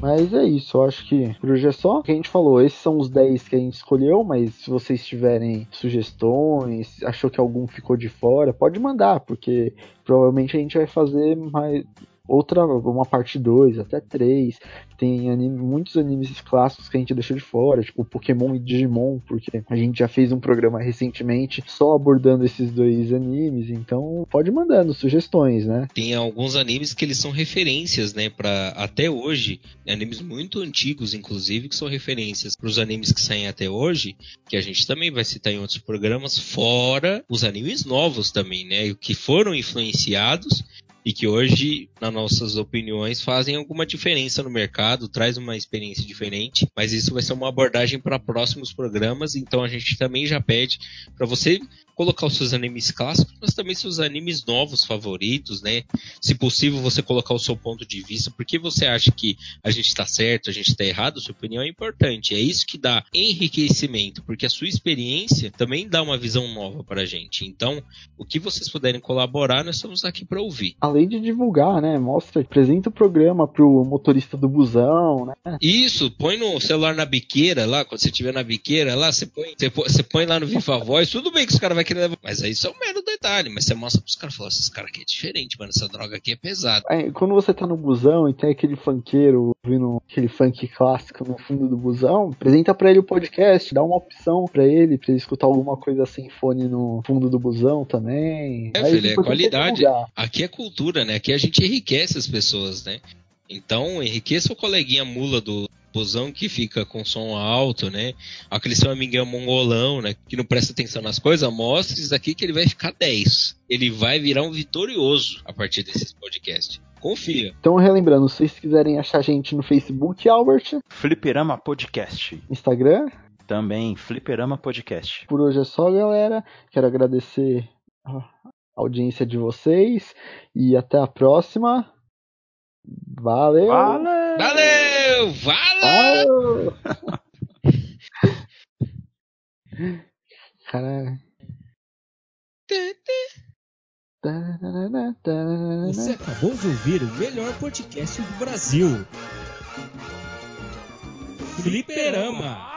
Mas é isso, eu acho que por hoje é só. O que a gente falou, esses são os 10 que a gente escolheu, mas se vocês tiverem sugestões, achou que algum ficou de fora, pode mandar, porque provavelmente a gente vai fazer mais outra, uma parte 2, até 3. Tem anime, muitos animes clássicos que a gente deixou de fora, tipo Pokémon e Digimon, porque a gente já fez um programa recentemente só abordando esses dois animes, então pode mandando sugestões, né? Tem alguns animes que eles são referências, né, para até hoje, animes muito antigos inclusive que são referências para os animes que saem até hoje, que a gente também vai citar em outros programas, fora os animes novos também, né, que foram influenciados e que hoje, nas nossas opiniões, fazem alguma diferença no mercado, traz uma experiência diferente, mas isso vai ser uma abordagem para próximos programas, então a gente também já pede para você colocar os seus animes clássicos, mas também seus animes novos favoritos, né? Se possível, você colocar o seu ponto de vista, porque você acha que a gente está certo, a gente está errado, sua opinião é importante. É isso que dá enriquecimento, porque a sua experiência também dá uma visão nova para a gente. Então, o que vocês puderem colaborar, nós estamos aqui para ouvir. Além de divulgar, né? Mostra, apresenta o programa pro motorista do busão, né? Isso, põe no celular na biqueira lá, quando você estiver na biqueira lá, você põe, você põe, você põe lá no Viva Voz, tudo bem que os caras vão querer levar, mas aí isso é um mero detalhe, mas você mostra pros caras, fala, esse cara aqui é diferente, mano, essa droga aqui é pesada. Aí, quando você tá no busão e tem aquele funkeiro ouvindo aquele funk clássico no fundo do busão, apresenta pra ele o podcast, dá uma opção pra ele, pra ele escutar alguma coisa sem fone no fundo do busão também. É, Aí, filho, é qualidade. Aqui é cultura, né? Aqui a gente enriquece as pessoas, né? Então, enriqueça o coleguinha mula do busão que fica com som alto, né? Aquele seu amiguinho mongolão, né? Que não presta atenção nas coisas, mostre isso aqui que ele vai ficar 10. Ele vai virar um vitorioso a partir desse podcast. Confia. Então, relembrando, se vocês quiserem achar a gente no Facebook, Albert, Fliperama Podcast. Instagram, Também Fliperama Podcast. por hoje é só, galera. Quero agradecer audiência de vocês e até a próxima. Valeu! Valeu! Valeu! Valeu! Caralho. Você acabou de ouvir o melhor podcast do Brasil. Fliperama.